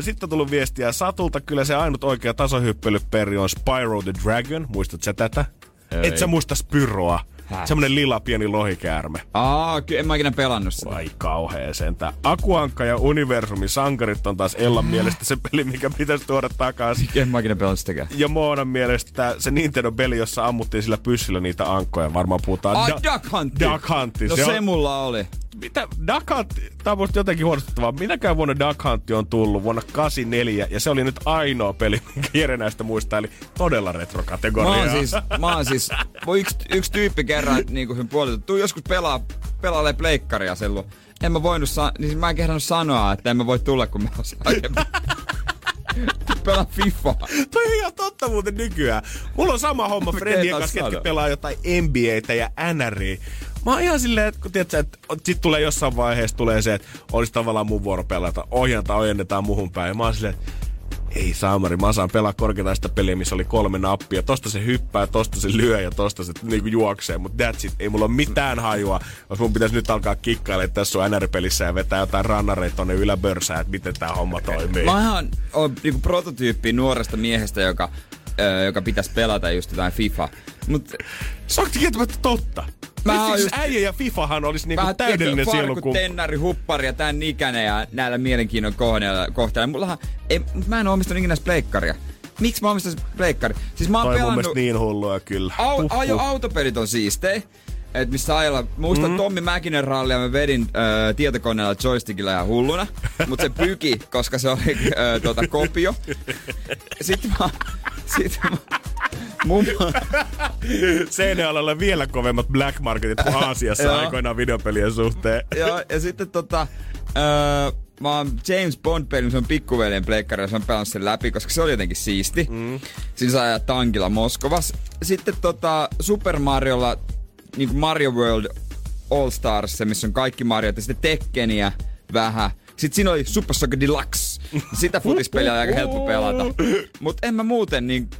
Sitten on tullut viestiä Satulta. Kyllä se ainut oikea tasohyppelyperi on Spyro the Dragon. Muistatko sä tätä? Ei. Et sä muista Spyroa. Häs. Semmonen lila pieni lohikäärme. Aa, kyllä en mä ikinä pelannut sitä. Vai kauhea sentä. Akuankka ja Universumin sankarit on taas Ellan mielestä se peli, mikä pitäisi tuoda takaisin. [laughs] En mä ikinä pelannut sitäkään. Ja Moonan mielestä se Nintendo-peli, jossa ammuttiin sillä pyssyllä niitä ankkoja. Varmaan puhutaan... Ai, da- Duck Hunt. Duck Hunt. No se, se mulla oli mitä Duck Hunt, tämä on musta jotenkin huolestuttavaa. Minäkään vuonna Duck Hunt on tullut? Vuonna 84. Ja se oli nyt ainoa peli, minkä Jere näistä muistaa. Eli todella retrokategoria. Mä oon siis, mä oon siis yksi, yksi tyyppi kerran niin kuin puolelta, tuu joskus pelaa, pelailee pleikkaria silloin. En mä voinut sa- niin siis mä en kehdannut sanoa, että en mä voi tulla, kun mä osaan [laughs] pelaa FIFA. Toi on ihan totta muuten nykyään. Mulla on sama homma Fredin kanssa, ketkä pelaa jotain NBAtä ja NRI. Mä oon ihan silleen, että kun tiedätkö, että sit tulee jossain vaiheessa tulee se, että olisi tavallaan mun vuoro pelata. Ohjanta ojennetaan muhun päin. Ja mä oon silleen, että ei saamari, mä saan pelaa korkeataista peliä, missä oli kolme nappia. Tosta se hyppää, tosta se lyö ja tosta se niinku juoksee. Mutta that's it. Ei mulla ole mitään hajua, jos mun pitäisi nyt alkaa kikkailla tässä on NR-pelissä ja vetää jotain rannareita tonne yläbörsään, että miten tää homma toimii. Mä ihan on niinku prototyyppi nuoresta miehestä, joka, ö, joka pitäisi pelata just jotain FIFA. Mut... Se on kieltämättä totta. Mä Siis just- äijä ja Fifahan olisi niinku Vähän täydellinen farkut, sielukumppani. tennari, huppari ja tän ikäinen ja näillä mielenkiinnon kohteilla. kohteilla. Mullahan, ei, mä en oo omistanut ikinä pleikkaria. Miksi mä omistaisin pleikkari? Siis mä oon Toi mun pelannut... mielestä niin hullua kyllä. Au, Huh, ajo huh. autopelit on siistei. Et missä ajalla, muistan mm. Tommi Mäkinen rallia, mä vedin äh, tietokoneella joystickilla ihan hulluna, mutta se pyki, koska se oli äh, tuota, kopio. Sitten mä, sit mä, mun, [laughs] Seinäalalla vielä kovemmat black marketit kuin Aasiassa Joo. aikoinaan videopelien suhteen. ja, ja sitten tota, öö, mä oon James Bond pelin, se on pikkuveljen pleikkari, ja se on pelannut sen läpi, koska se oli jotenkin siisti. Mm. Siinä saa ajaa tankilla Moskovas. Sitten tota, Super Mariolla, niin kuin Mario World All Stars, se missä on kaikki Mariot, ja sitten Tekkeniä vähän. Sitten siinä oli Super Soccer Deluxe. Sitä [laughs] futispeliä on aika helppo pelata. Mutta en mä muuten niin...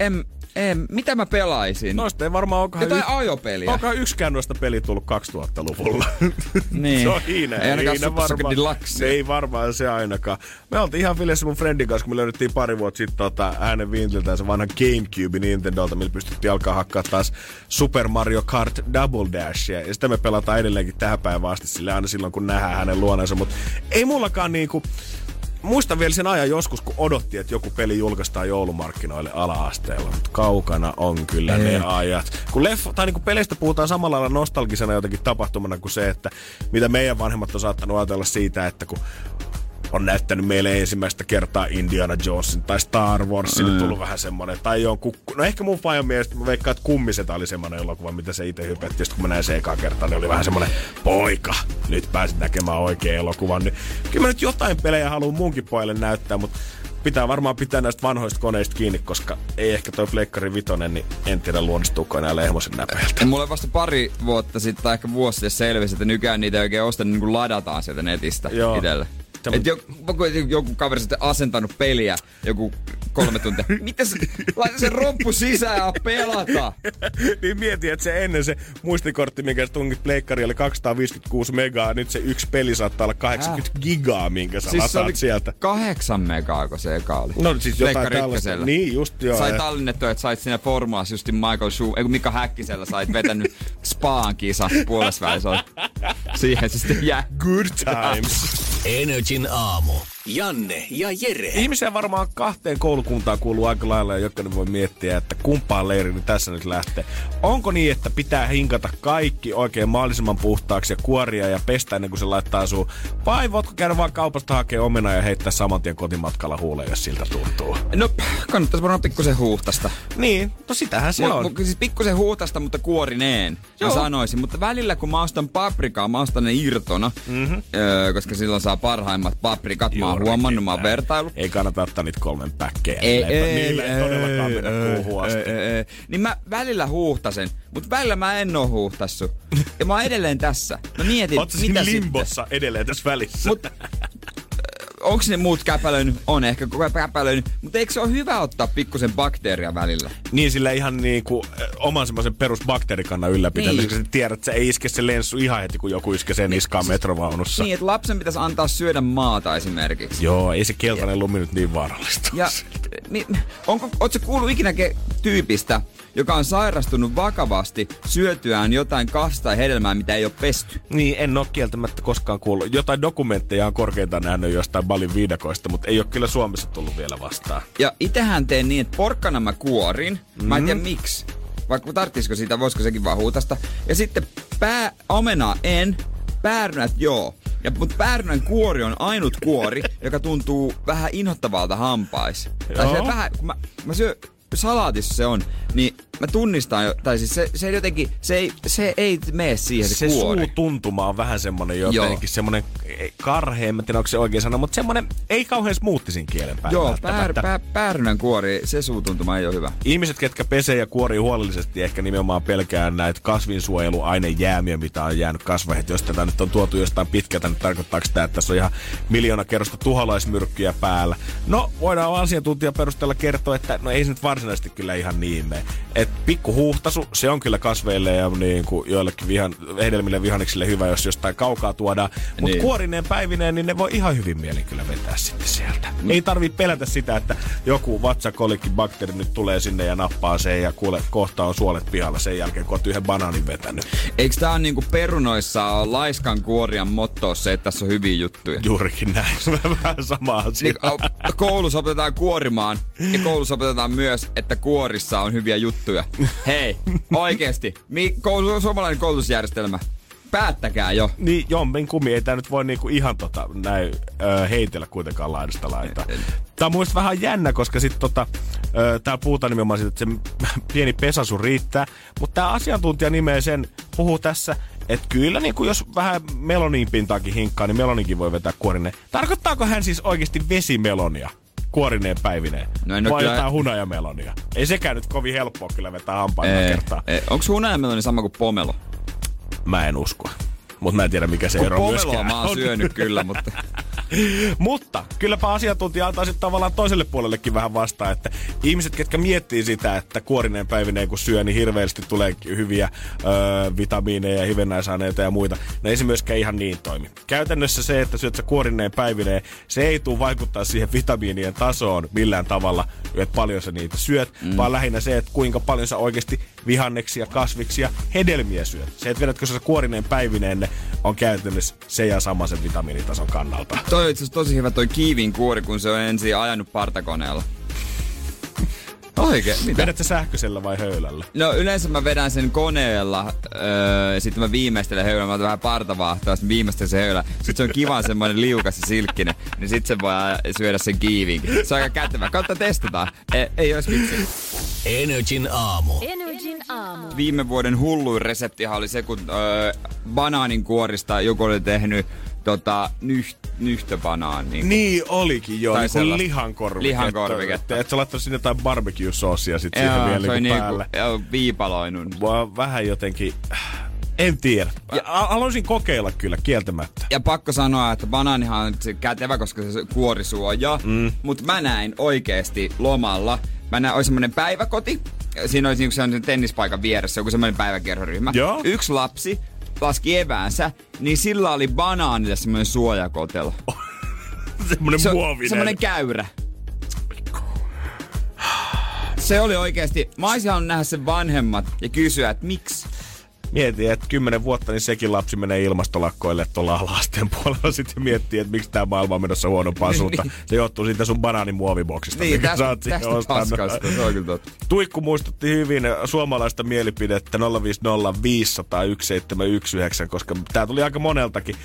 En, en, mitä mä pelaisin? Noista ei varmaan olekaan, Jotain y- ajopeliä. onkaan yksikään noista peliä tullut 2000-luvulla. [laughs] Niin. se on hiina. Ei ainakaan hiina varmaan. Ei varmaan se ainakaan. Me oltiin ihan fiilissä mun friendin kanssa, kun me löydettiin pari vuotta sitten tota, hänen vintiltään se vanha Gamecube Nintendolta, millä pystyttiin alkaa hakkaa taas Super Mario Kart Double Dashia. Ja sitä me pelataan edelleenkin tähän päivään asti sille aina silloin, kun nähdään hänen luoneensa. Mutta ei mullakaan niinku... Muistan vielä sen ajan joskus, kun odotti, että joku peli julkaistaan joulumarkkinoille ala-asteella, mutta kaukana on kyllä Ei. ne ajat. Kun leffa, tai niin kuin peleistä puhutaan samalla lailla nostalgisena jotenkin tapahtumana kuin se, että mitä meidän vanhemmat on saattanut ajatella siitä, että kun on näyttänyt meille ensimmäistä kertaa Indiana Jonesin tai Star Warsin, mm. tullut vähän semmoinen, tai on kukku... No ehkä mun fajan mielestä, mä veikkaan, että Kummiset oli semmoinen elokuva, mitä se itse hypetti, ja sit kun mä näin se ekaa kertaa, niin oli vähän semmoinen, poika, nyt pääsit näkemään oikean elokuvan, niin kyllä mä nyt jotain pelejä haluan munkin pojille näyttää, mutta pitää varmaan pitää näistä vanhoista koneista kiinni, koska ei ehkä toi Pleikkari Vitonen, niin en tiedä luonnistuuko enää Lehmosen näpeiltä. Ja mulle vasta pari vuotta sitten, tai ehkä vuosi sitten selvisi, että nykyään niitä ei oikein osta, niin kuin ladataan sieltä netistä Joo. itselle. Et joku, joku, joku kaveri sitten asentanut peliä joku kolme tuntia. [laughs] Miten se, laita se romppu sisään ja pelata. [laughs] niin mieti, että se ennen se muistikortti, minkä sä tungit pleikkari, oli 256 megaa, nyt se yksi peli saattaa olla 80 gigaa, minkä sä Siis se lataat oli sieltä. kahdeksan megaa, kun se eka oli. No siis jotain tällaista. Niin, just joo. Sai tallennettua, että sait siinä formulassa justin Michael Schu, ei Mika Häkkisellä sait vetänyt [laughs] Spaan kisa puolesvälissä. Siihen se sitten jää. Good times. Energin aamu. Janne ja Jere. Ihmisiä varmaan kahteen koulukuntaan kuuluu aika lailla, ja jokainen voi miettiä, että kumpaan leiriin niin tässä nyt lähtee. Onko niin, että pitää hinkata kaikki oikein mahdollisimman puhtaaksi ja kuoria ja pestä ennen kuin se laittaa suun? Vai voitko käydä vaan kaupasta hakea omena ja heittää saman tien kotimatkalla huuleen, jos siltä tuntuu? No, kannattaisi varmaan pikkusen huuhtasta. Niin, no sitähän se Mut, on. mut, siis pikkusen huutasta, mutta kuorineen, mä Joo. sanoisin. Mutta välillä kun mä ostan paprikaa, mä ostan ne irtona, mm-hmm. öö, koska silloin saa parhaimmat paprikat. Mä oon huomannut, mä oon vertailut. Ei kannata ottaa niitä kolmen päkkejä. Ei, Niillä ei, niillä ei todellakaan mennä asti. ei, ei, ei. Niin mä välillä huuhtasen, mutta välillä mä en oo huuhtassu. Ja mä oon edelleen tässä. Mä mietin, Oot sä mitä limbossa edelleen tässä välissä? Mut, onks ne muut käpälöinyt? On ehkä koko ajan käpälöinyt. Mutta eikö se ole hyvä ottaa pikkusen bakteeria välillä? Niin sillä ihan niinku ö, oman semmoisen perusbakteerikannan ylläpitämiseksi. Niin. Niin. Tiedät, että se ei iske se lenssu ihan heti, kun joku iskee sen niskaan metrovaunussa. Niin, että lapsen pitäisi antaa syödä maata esimerkiksi. Joo, ei se keltainen lumi nyt niin vaarallista. Ja mi, onko, ootko kuullut ikinä ke- tyypistä, joka on sairastunut vakavasti syötyään jotain kasvia tai hedelmää, mitä ei ole pesty? Niin, en ole kieltämättä koskaan kuullut. Jotain dokumentteja on korkeintaan nähnyt jostain Balin viidakoista, mutta ei ole kyllä Suomessa tullut vielä vastaan. Ja itehän teen niin, että porkkana mä kuorin. Mm. Mä en tiedä miksi. Vaikka tarttisiko siitä, voisiko sekin vaan huutasta. Ja sitten pää, omenaa en, päärynät joo. Ja, mutta päärynän kuori on ainut kuori, [laughs] joka tuntuu vähän inhottavalta hampais. Tai se vähän, kun mä, mä syön, salaatissa se on, niin mä tunnistan jo, tai siis se, se jotenkin, se ei, se ei mene siihen se, Se kuori. suutuntuma on vähän semmonen Joo. jotenkin semmonen ei, karhea, en tiedä onko se oikein sana, mutta semmonen ei kauhean smoothisin kielen päällä Joo, päär, pää, päärynän kuori, se suutuntuma ei ole hyvä. Ihmiset, ketkä pesee ja kuorii huolellisesti, ehkä nimenomaan pelkää näitä kasvinsuojeluainejäämiä, mitä on jäänyt kasveihin. Jos tätä nyt on tuotu jostain pitkältä, niin tarkoittaako tämä, että tässä on ihan miljoona kerrosta tuholaismyrkkyjä päällä? No, voidaan asiantuntija perusteella kertoa, että no ei se nyt varsinaisesti varsinaisesti kyllä ihan niin mene. Et pikku huuhtasu, se on kyllä kasveille ja niin kuin joillekin vihan, hedelmille vihanneksille hyvä, jos jostain kaukaa tuodaan. Mutta Niin. kuorineen päivineen, niin ne voi ihan hyvin mielin kyllä vetää sitten sieltä. Mm. Ei tarvi pelätä sitä, että joku vatsakolikki bakteeri nyt tulee sinne ja nappaa sen ja kuule, kohta on suolet pihalla sen jälkeen, kun oot yhden banaanin vetänyt. Eikö tää on niinku perunoissa on laiskan kuorian motto se, että tässä on hyviä juttuja? Juurikin näin. [laughs] Vähän sama asia. Niin, koulussa opetetaan kuorimaan ja koulussa opetetaan myös, että kuorissa on hyviä juttuja. [laughs] Hei, oikeesti. Mi- koulu, suomalainen koulutusjärjestelmä. Päättäkää jo. Niin, jommin kumi. Ei tää nyt voi niinku ihan tota, näin ö, heitellä kuitenkaan laidasta laitaa. Tää on mun mielestä vähän jännä, koska sit tota, ö, täällä puhutaan nimenomaan siitä, että se pieni pesasu riittää. Mutta tää asiantuntija nimeä sen puhuu tässä, että kyllä niin kuin jos vähän meloniin pintaakin hinkkaa, niin meloninkin voi vetää kuorineen. Tarkoittaako hän siis oikeasti vesimelonia? Kuorineen päivineen. No en Vai kyllä- jotain hunajamelonia? Ei sekään nyt kovin helppoa kyllä vetää hampailla kertaa. Onko hunajameloni sama kuin pomelo? Mä en usko. Mutta mä en tiedä mikä se Kun ero myöskään mä oon on. syönyt kyllä, mutta... [laughs] Mutta kylläpä asiantuntija antaa sitten tavallaan toiselle puolellekin vähän vastaan, että ihmiset, ketkä miettii sitä, että kuorineen päivineen kun syö, niin hirveästi tulee hyviä öö, vitamiineja, hivennäisaineita ja muita. No ei se myöskään ihan niin toimi. Käytännössä se, että syöt sä kuorineen päivineen, se ei tule vaikuttaa siihen vitamiinien tasoon millään tavalla, että paljon sä niitä syöt, mm. vaan lähinnä se, että kuinka paljon sä oikeasti vihanneksia, kasviksia, hedelmiä syöt. Se, että vedätkö sä kuorineen päivineen, ne on käytännössä se ja sama sen vitamiinitason kannalta. Toi on itse tosi hyvä toi kiivin kuori, kun se on ensin ajanut partakoneella. Oikein, mitä? Vedät sä sähköisellä vai höylällä? No yleensä mä vedän sen koneella, öö, sitten mä viimeistelen höylän, mä otan vähän partavahtoa, sitten viimeistelen sen höylän. Sitten se on kiva semmoinen liukas ja silkkinen, niin sitten se voi syödä sen kiiviinkin. Se on aika kätevä. Kautta testataan. Ei, ei olisi vitsi. Energin aamu. Energin aamu. Viime vuoden hulluin reseptihan oli se, kun öö, banaanin kuorista joku oli tehnyt tota, nyht, nyhtöbanaanin. Niin olikin joo, Tai niin kuin lihankorviketta. lihankorviketta. Et sä laittanut sinne jotain barbecue-soosia sit siihen Joo, vielä se niin päälle. joo, viipaloinut. Mua vähän jotenkin... En tiedä. Ja, haluaisin kokeilla kyllä, kieltämättä. Ja pakko sanoa, että banaanihan on se kätevä, koska se kuori suojaa. Mm. Mutta mä näin oikeesti lomalla. Mä näin, oli semmonen päiväkoti. Siinä oli niinku sellainen tennispaikan vieressä, joku semmoinen päiväkerhoryhmä. Joo. Yksi lapsi laski eväänsä, niin sillä oli banaanille semmoinen suojakotelo. [laughs] Semmonen Se, muovinen. semmoinen käyrä. Se oli oikeesti, mä olisin halunnut nähdä sen vanhemmat ja kysyä, että miksi. Mietin, että kymmenen vuotta niin sekin lapsi menee ilmastolakkoille tuolla alasteen puolella [laughs] sitten miettii, että miksi tämä maailma on menossa huonompaan [laughs] suuntaan. Se johtuu siitä sun banaanimuoviboksista, Niin, mikä tästä, sä oot tästä paskasta, se on kyllä totta. Tuikku muistutti hyvin suomalaista mielipidettä 050 500 1719, koska tää tuli aika moneltakin.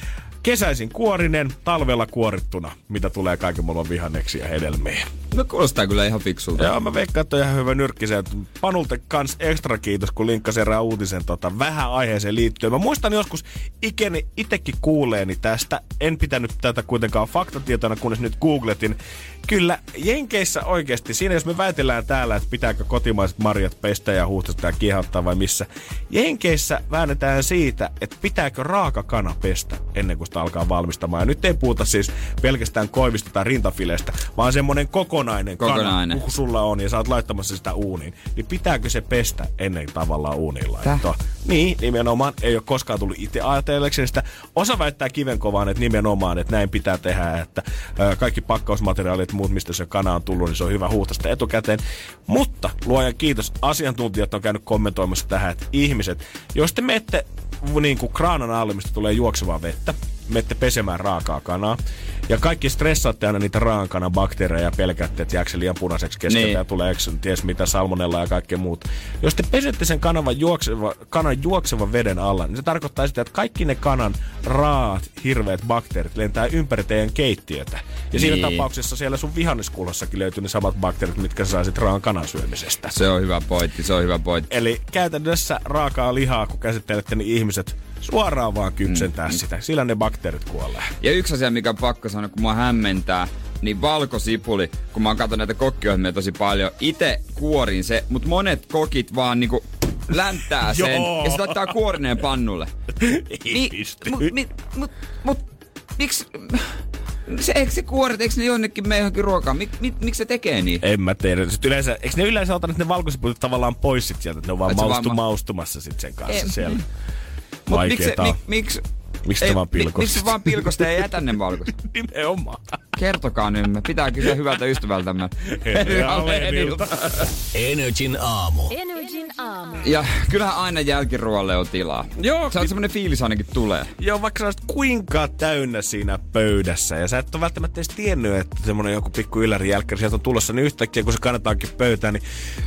Kesäisin kuorinen, talvella kuorittuna, mitä tulee kaiken maailman vihanneksia ja hedelmiä. No kuulostaa kyllä ihan fiksulta. Joo, mä veikkaan, että on ihan hyvä nyrkki se, että Panulta kans ekstra kiitos, kun linkkasi erään uutisen tota, vähän aiheeseen liittyen. Mä muistan joskus ikeni itekin kuuleeni tästä. En pitänyt tätä kuitenkaan faktatietona, kunnes nyt googletin. Kyllä, Jenkeissä oikeasti, siinä jos me väitellään täällä, että pitääkö kotimaiset marjat pestä ja huuhtosta ja kiehottaa vai missä. Jenkeissä väännetään siitä, että pitääkö raaka kana pestä ennen kuin sitä alkaa valmistamaan. Ja nyt ei puhuta siis pelkästään koivista tai rintafileistä, vaan semmonen kokonainen, Kokonainen. kana, kun sulla on ja sä oot laittamassa sitä uuniin, niin pitääkö se pestä ennen tavallaan uuniin laittoa? Niin, nimenomaan. Ei ole koskaan tullut itse ajatelleeksi sitä. Osa väittää kivenkovaan, että nimenomaan, että näin pitää tehdä, että kaikki pakkausmateriaalit muut, mistä se kana on tullut, niin se on hyvä huuhtaa etukäteen. Mutta luojan kiitos, asiantuntijat on käynyt kommentoimassa tähän, että ihmiset, jos te menette niin kuin kraanan alle, mistä tulee juoksevaa vettä, menette pesemään raakaa kanaa. Ja kaikki stressaatte aina niitä raakan kanan bakteereja ja pelkäätte, että jääkö se liian punaiseksi keskeltä Niin. ja tulee ties mitä salmonella ja kaikkea muuta. Jos te pesette sen kanavan juokseva, kanan juoksevan veden alla, niin se tarkoittaa sitä, että kaikki ne kanan raat, hirveät bakteerit lentää ympäri teidän keittiötä. Ja siinä Niin. tapauksessa siellä sun vihanneskullassakin löytyy ne samat bakteerit, mitkä sä saisit raan kanan syömisestä. Se on hyvä pointti, se on hyvä pointti. Eli käytännössä raakaa lihaa, kun käsittelette, niin ihmiset suoraan vaan kypsentää mm. sitä. Sillä ne bakteerit kuolee. Ja yksi asia, mikä on pakko sanoa, kun mua hämmentää, niin valkosipuli, kun mä oon katsonut näitä kokkiohjelmia tosi paljon, itse kuorin se, mutta monet kokit vaan niinku länttää sen ja se laittaa kuorineen pannulle. [laughs] Ei pysty. mut, mi, mut, mut, miksi... Se, eikö se kuoret, eikö ne jonnekin mene johonkin ruokaan? Mik, mik, miksi se tekee niin? En mä tiedä. Sitten yleensä, eikö ne yleensä ota ne valkosipulit tavallaan pois sit sieltä, että ne on vaan Et maustu, vaan ma- maustumassa sit sen kanssa Ei, siellä. Mut miksi, Vaikeeta mi, on. miksi, Miksi te ei, vaan mi- pilkosit? Miksi vaan pilkosta ei jätä ne valkoiset? [laughs] Nimenomaan. Kertokaa nyt, me pitää kysyä hyvältä ystävältämme. [laughs] Energin aamu. Energin aamu. Ja kyllähän aina jälkiruoalle on tilaa. Joo, Se on semmonen fiilis ainakin tulee. Joo, vaikka sä kuinka täynnä siinä pöydässä ja sä et ole välttämättä edes tiennyt, että semmonen joku pikku ylläri jälkkäri sieltä on tulossa, niin yhtäkkiä kun se kannetaankin pöytään, niin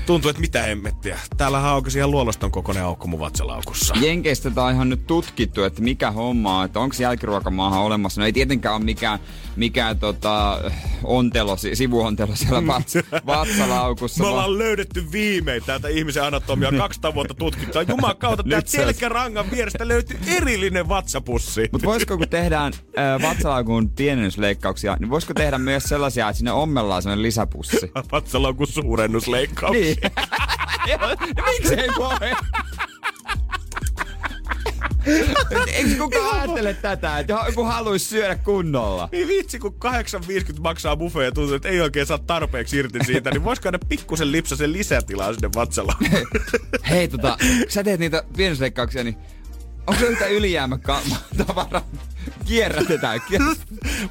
tuntuu, että mitä hemmettiä. Täällä aukesi ihan luoloston kokoinen aukko mun vatsalaukussa. Jenkeistä tää on ihan nyt tutkittu, että mikä homma että onko jälkiruokamaahan olemassa. No ei tietenkään ole mikään, mikään tota, ontelo, si- sivuontelo siellä vats- vatsalaukussa. Me vaan- ollaan löydetty viimein täältä ihmisen anatomia 200 vuotta tutkittua. Juman kautta täältä selkärangan vierestä löytyy erillinen vatsapussi. Mutta voisiko kun tehdään äh, vatsalaukun pienennysleikkauksia, niin voisiko tehdä myös sellaisia, että sinne ommellaan sellainen lisäpussi? Vatsalaukun suurennusleikkaus. Niin. [laughs] no miksei voi? [laughs] Eikö kukaan ajattele tätä, että joku haluaisi syödä kunnolla? Niin vitsi, kun 8,50 maksaa buffet ja tuntuu, että ei oikein saa tarpeeksi irti siitä, niin voisiko aina pikkusen lipsasen lisätilaa sinne vatsalla? [laughs] Hei tota, sä teet niitä pienennysleikkauksia, niin onko se yhtä ylijäämä [laughs] tavara? Kierrätetään,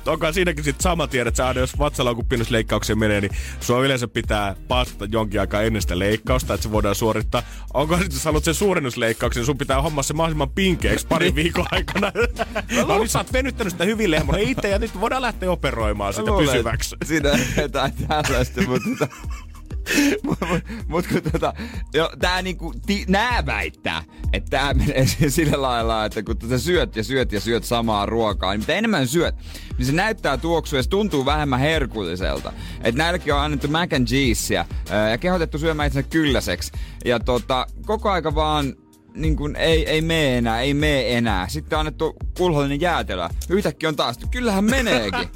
onkaan siinäkin sit sama tiedä, että aina jos vatsalaukun pienennysleikkaukseen menee, niin sua yleensä pitää paastata jonkin aikaa ennen sitä leikkausta, että se voidaan suorittaa. Onko sitten, jos haluat sen suurennusleikkauksen, sun pitää hommaa se mahdollisimman pinkeeksi parin viikon aikana. no nyt sä oot venyttänyt sitä hyvin lehmon itse ja nyt voidaan lähteä operoimaan sitä Luulen, pysyväksi. jotain tällaista, mutta [laughs] mut, mut, kun tota, jo, tää niinku, ti, nää väittää, että tää menee [laughs] sillä lailla, että kun sä syöt ja syöt ja syöt samaa ruokaa, niin mitä enemmän syöt, niin se näyttää tuoksua ja se tuntuu vähemmän herkulliselta. Et näilläkin on annettu mac and cheeseä ää, ja kehotettu syömään itsensä kylläiseksi. Ja tota, koko aika vaan niin kuin ei, ei mene enää, ei mene enää. Sitten on annettu kulhollinen jäätelö. Yhtäkkiä on taas, kyllähän meneekin.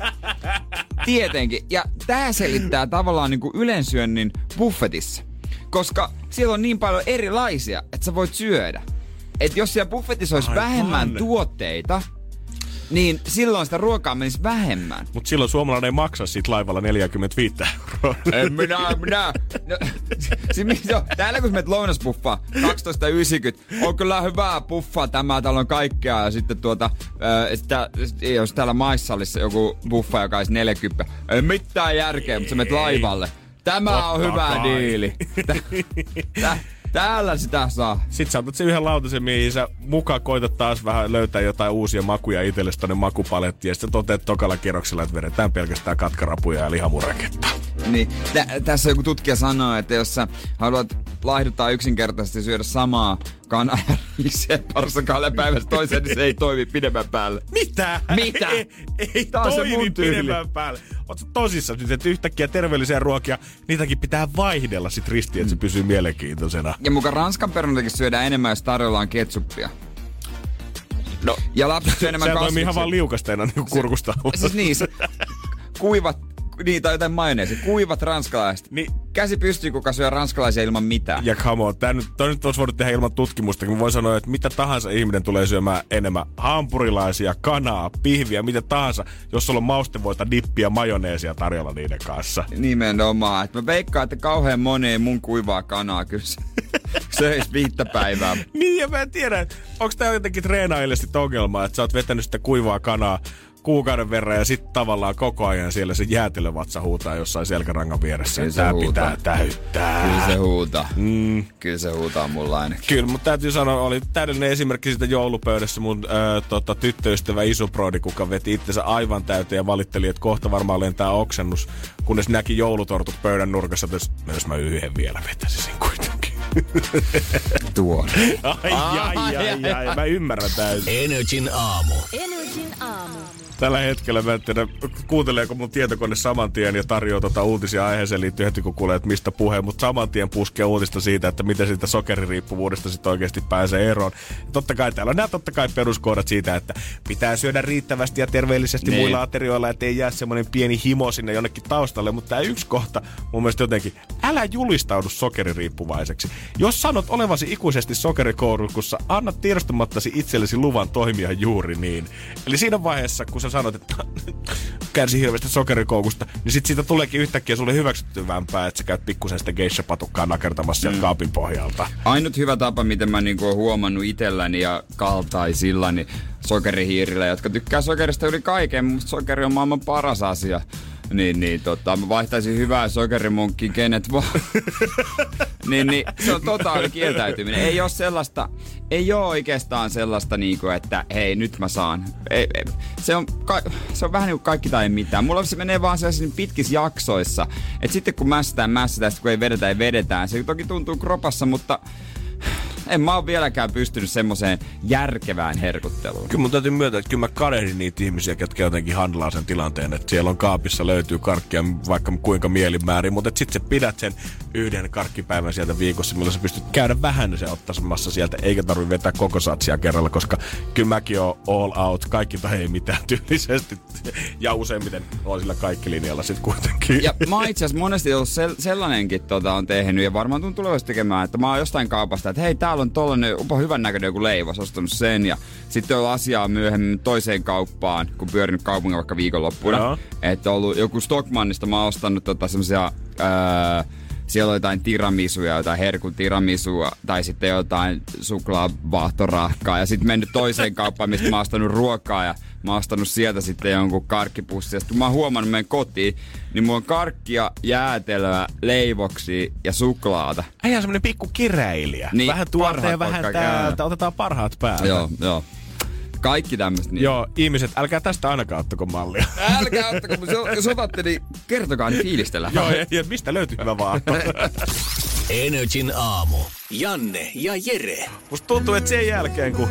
[laughs] Tietenkin. Ja tää selittää tavallaan niin kuin ylensyönnin buffetissa. Koska siellä on niin paljon erilaisia, että sä voit syödä. Et jos siellä buffetissa olisi Aivan. vähemmän tuotteita, niin silloin sitä ruokaa menisi vähemmän. Mutta silloin suomalainen ei maksa siitä laivalla 45 euroa. En minä, minä. No, siis on? Täällä kun menet lounasbuffaa, 12,90. On kyllä hyvää buffaa tämä, täällä on kaikkea. Ja sitten tuota, äh, sitä, jos täällä maissallissa joku buffa, joka olisi 40. Ei mitään järkeä, mutta sä menet laivalle. Tämä on Totta hyvä kai. diili. Tä, tä, täällä sitä saa. Sitten sä otat sen yhden lautasen, mihin sä mukaan koitat taas vähän löytää jotain uusia makuja itsellesi tonne makupalettiin. Ja sitten toteat tokalla kierroksella, että vedetään pelkästään katkarapuja ja lihamuraketta. Niin, tä, tässä joku tutkija sanoo, että jos sä haluat laihduttaa yksinkertaisesti syödä samaa ja riisiä parissa kahden päivässä toiseen, niin se ei toimi pidemmän päälle. Mitä? Mitä? Ei, ei Tää on se toimi mun tyyli. pidemmän päälle. Oot tosissaan nyt, että yhtäkkiä terveellisiä ruokia, niitäkin pitää vaihdella sit ristiin, että se pysyy mielenkiintoisena. Ja mukaan ranskan perunoitakin syödään enemmän, jos tarjolla on ketsuppia. No, Ja lapset syö enemmän sehän toimii ihan kasviksia. vaan liukasteena niin kurkusta. Siis niin, se, [laughs] kuivat, niin, tai jotain majoneesi, kuivat ranskalaiset. Niin. Käsi pystyy, kuka syö ranskalaisia ilman mitään. Ja come on, tää nyt, toi nyt olisi voinut tehdä ilman tutkimusta, kun voi sanoa, että mitä tahansa ihminen tulee syömään enemmän hampurilaisia, kanaa, pihviä, mitä tahansa, jos sulla on maustevoita, dippiä, majoneesia tarjolla niiden kanssa. Nimenomaan. Et mä veikkaan, että kauhean moni ei mun kuivaa kanaa kyllä se- [laughs] söis viittä päivää. Niin, ja mä en tiedä, onko tää jotenkin treenaajille sit ongelma, että sä oot vetänyt sitä kuivaa kanaa kuukauden verran ja sitten tavallaan koko ajan siellä se jäätelövatsa huutaa jossain selkärangan vieressä. Kyllä se Tää huutaa. pitää täyttää. Kyllä se huutaa. Mm. Kyllä se huutaa mulla ainakin. Kyllä, mutta täytyy sanoa, oli täydellinen esimerkki siitä joulupöydässä mun ö, tota, tyttöystävä Isoprodi, kuka veti itsensä aivan täyteen ja valitteli, että kohta varmaan lentää oksennus, kunnes näki joulutortut pöydän nurkassa, että jos, jos mä yhden vielä vetäisin kuitenkin. Tuo. Ai, ai, ai, ai, ai, mä ymmärrän täysin. Energin aamu. Energin aamu. Tällä hetkellä mä en tiedä, kuunteleeko mun tietokone saman tien ja tarjoaa tota uutisia aiheeseen liittyen heti kun kuulee, että mistä puhe, mutta saman tien puskee uutista siitä, että miten siitä sokeririippuvuudesta sitten oikeasti pääsee eroon. Ja totta kai täällä on nämä totta kai peruskohdat siitä, että pitää syödä riittävästi ja terveellisesti Niin. muilla aterioilla, ettei jää semmoinen pieni himo sinne jonnekin taustalle, mutta tämä yksi kohta mun mielestä jotenkin, älä julistaudu sokeririippuvaiseksi. Jos sanot olevasi ikuisesti sokerikoulukussa, anna tiedostamattasi itsellesi luvan toimia juuri niin. Eli siinä vaiheessa, kun sä sanot, että [laughs] kärsii hirveästi sokerikoukusta, niin sit siitä tuleekin yhtäkkiä sulle hyväksyttävämpää, että sä käyt pikkusen sitä geisha-patukkaa nakertamassa sieltä kaapin pohjalta. Ainut hyvä tapa, miten mä niinku oon huomannut itselläni ja kaltaisillani sokerihiirillä, jotka tykkää sokerista yli kaiken, mutta sokeri on maailman paras asia. Niin, niin tota, mä vaihtaisin hyvää sokerimunkkiin kenet vaan. [laughs] niin, niin, se on totaali kieltäytyminen. Ei ole sellaista, ei ole oikeastaan sellaista niinku, että hei nyt mä saan. Ei, ei. Se, on, ka, se on vähän niin kuin kaikki tai mitään. Mulla se menee vaan sellaisissa pitkissä jaksoissa. Että sitten kun mässätään, mässätään, sitten kun ei vedetä, ei vedetään. Se toki tuntuu kropassa, mutta en mä oon vieläkään pystynyt semmoiseen järkevään herkutteluun. Kyllä mun täytyy myöntää, että kyllä mä kadehdin niitä ihmisiä, jotka jotenkin handlaa sen tilanteen, että siellä on kaapissa löytyy karkkia vaikka kuinka mielimäärin, mutta sitten sä pidät sen yhden karkkipäivän sieltä viikossa, millä sä pystyt käydä vähän se ottamassa sieltä, eikä tarvitse vetää koko satsia kerralla, koska kyllä mäkin oon all out, kaikki tai ei mitään [laughs] tyylisesti, ja useimmiten on sillä kaikki linjalla sitten kuitenkin. Ja mä oon itse asiassa monesti ollut sel- sellainenkin tota, on tehnyt, ja varmaan tuun tulevaisuudessa tekemään, että mä oon jostain kaupasta, että hei, täällä on tollanen upa hyvän näköinen joku leivos, ostanut sen, ja sitten on asiaa myöhemmin toiseen kauppaan, kun pyörinyt kaupungin vaikka viikonloppuna. Että ollut joku Stockmannista, mä oon ostanut tota semmosia, öö, siellä on jotain tiramisuja, jotain herkun tiramisua, tai sitten jotain suklaavaahtorahkaa, ja sitten mennyt toiseen kauppaan, mistä mä oon ruokaa, ja mä oon ostanut sieltä sitten jonkun karkkipussin. Ja sitten kun mä oon huomannut meidän kotiin, niin mulla on karkkia, jäätelöä, leivoksia ja suklaata. Äijä on semmonen pikku kiräilijä. Niin, vähän tuolta ja vähän täältä. käydä. Otetaan parhaat päältä. Joo, joo. Kaikki tämmöistä. Niin. Joo, ihmiset, älkää tästä ainakaan ottako mallia. Älkää ottako, mutta jos- otatte, niin kertokaa, niin fiilistellään. Joo, ja, ja mistä löytyy hyvä vaan? Energin aamu. Janne ja Jere. Musta tuntuu, että sen jälkeen, kun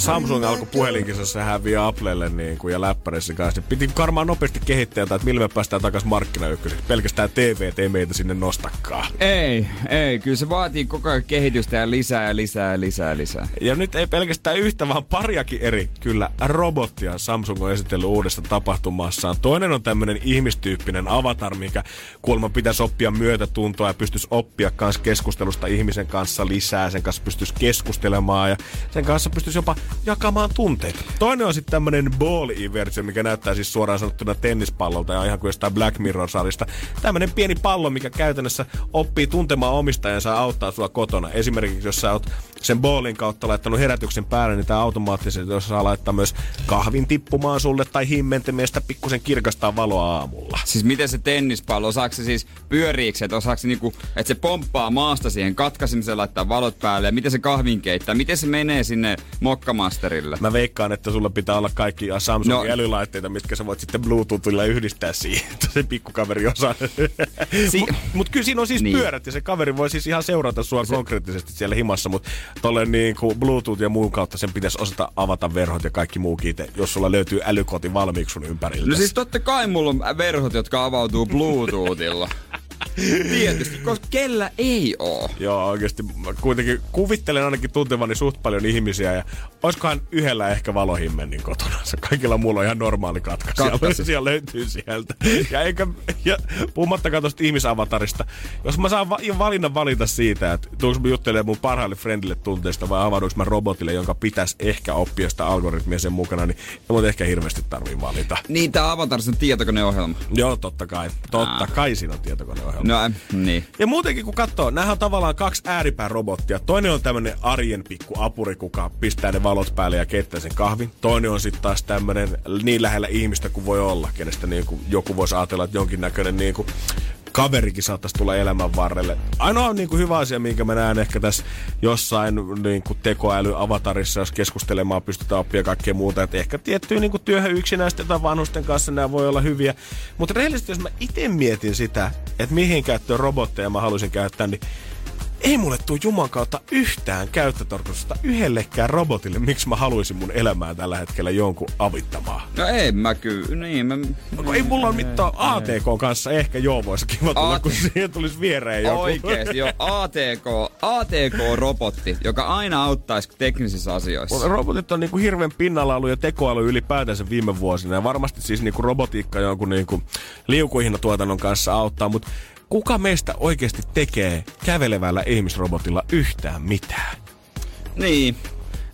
Samsung alkoi puhelinkisassa häviä Applelle niin kuin, ja läppärissä kanssa, niin piti varmaan nopeasti kehittää jotain, että millä me päästään takaisin markkinaykköseksi. Pelkästään TV ei meitä sinne nostakaan. Ei, ei. Kyllä se vaatii koko ajan kehitystä ja lisää ja lisää ja lisää ja lisää. Ja nyt ei pelkästään yhtä, vaan pariakin eri kyllä robottia Samsung on esitellyt uudesta tapahtumassaan. Toinen on tämmöinen ihmistyyppinen avatar, mikä kuulemma pitäisi oppia myötätuntoa ja pystyisi oppia kans keskustelusta ihmisen kanssa lisää. Sen kanssa pystyisi keskustelemaan ja sen kanssa pystyisi jopa jakamaan tunteita. Toinen on sitten tämmöinen ball-versio, mikä näyttää siis suoraan sanottuna tennispallolta ja ihan kuin jostain Black Mirror-sarista. Tämmöinen pieni pallo, mikä käytännössä oppii tuntemaan omistajansa ja auttaa sua kotona. Esimerkiksi jos sä oot sen ballin kautta laittanut herätyksen päälle, niin tämä automaattisesti jos saa laittaa myös kahvin tippumaan sulle tai himmentemestä pikkusen kirkastaa valoa aamulla. Siis miten se tennispallo, osaako se siis pyöriiksi, että osaako se niinku, että se pomppaa maasta siihen katkaisemiseen, laittaa valot päälle ja miten se kahvin keittää, miten se menee sinne mokkamasterille? Mä veikkaan, että sulla pitää olla kaikki Samsungin No. älylaitteita, mitkä sä voit sitten Bluetoothilla yhdistää siihen, että se pikkukaveri osaa. Si- Mut, mut kyllä siinä on siis niin. pyörät ja se kaveri voi siis ihan seurata sua se... konkreettisesti siellä himassa, mutta tolle niin kuin Bluetooth ja muun kautta sen pitäisi osata avata verhot ja kaikki muu kiite, jos sulla löytyy älykoti valmiiksi sun ympärillä. No siis totta kai mulla on verhot, jotka avautuu Bluetoothilla. [laughs] Tietysti, koska kellä ei oo. Joo, oikeasti. Mä kuitenkin kuvittelen ainakin tuntevani suht paljon ihmisiä ja olisikohan yhdellä ehkä valohimmennin kotona. Kaikilla mulla on ihan normaali katka. Siellä, siellä löytyy sieltä. Ja, eikä, ja puhumattakaan tuosta ihmisavatarista. Jos mä saan va- valinnan valita siitä, että tuunko mä juttelemaan mun parhaalle friendille tunteista vai avauduinko mä robotille, jonka pitäisi ehkä oppia sitä algoritmia sen mukana, niin ei ehkä hirveästi tarvii valita. Niin, tää Avatar on tietokoneohjelma. Joo, totta kai. Totta Ah. kai siinä on tietokoneohjelma. No, äh, niin. Ja muutenkin kun katsoo, nämä on tavallaan kaksi ääripään robottia. Toinen on tämmönen arjen pikku apuri, kuka pistää ne valot päälle ja keittää sen kahvin. Toinen on sitten taas tämmönen niin lähellä ihmistä kuin voi olla, kenestä niin kuin joku voisi ajatella, että jonkinnäköinen niin kuin kaverikin saattaisi tulla elämän varrelle. Ainoa niin kuin hyvä asia, minkä mä näen ehkä tässä jossain niin kuin tekoälyavatarissa, jos keskustelemaan pystytään oppia kaikkea muuta. Että ehkä tiettyä niin kuin työhön yksinäisten tai vanhusten kanssa nämä voi olla hyviä. Mutta rehellisesti, jos mä itse mietin sitä, että mihin käyttöön robotteja mä haluaisin käyttää, niin ei mulle tuu Juman kautta yhtään käyttötarkoitusta yhdellekään robotille, miksi mä haluaisin mun elämään tällä hetkellä jonkun avittamaan. No ei mä kyllä, niin mä... No, ei mulla ole mitään ATK kanssa, ehkä joo voisi kiva tulla, AT kun siihen tulisi viereen joku. Oikeesti, jo ATK, ATK-robotti, joka aina auttaisi teknisissä asioissa. Robotit on niinku hirveän pinnalla ollut ja tekoäly ylipäätänsä viime vuosina. Ja varmasti siis niinku robotiikka jonkun niinku liukuhihnatuotannon kanssa auttaa, mutta kuka meistä oikeasti tekee kävelevällä ihmisrobotilla yhtään mitään? Niin.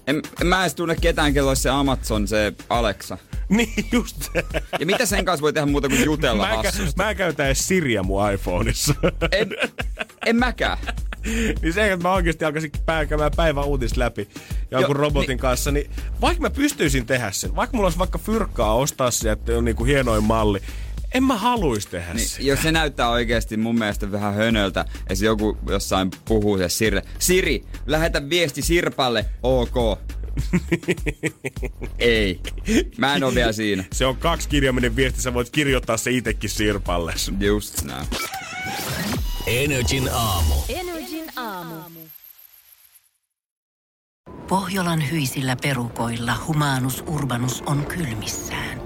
En, en mä edes tunne ketään, kello se Amazon, se Alexa. [laughs] Niin, just se. Ja mitä sen kanssa voi tehdä muuta kuin jutella Mä, kä- hassusta? mä käytän edes Siriä mun iPhoneissa. En, en mäkään. niin se, että mä oikeasti alkaisin pääkämään päivän uutis läpi jonkun Joo, robotin niin- kanssa, niin vaikka mä pystyisin tehdä sen, vaikka mulla olisi vaikka fyrkkaa ostaa se, että on niinku hienoin malli, en mä haluaisi tehdä Niin, sitä. jos se näyttää oikeasti mun mielestä vähän hönöltä, se joku jossain puhuu se Sirille. Siri, lähetä viesti Sirpalle, ok. [laughs] Ei. Mä en oo vielä siinä. Se on kaksi kirjaiminen viesti, sä voit kirjoittaa se itekin Sirpalle. Just näin. Energin aamu. Energin aamu. Pohjolan hyisillä perukoilla humanus urbanus on kylmissään.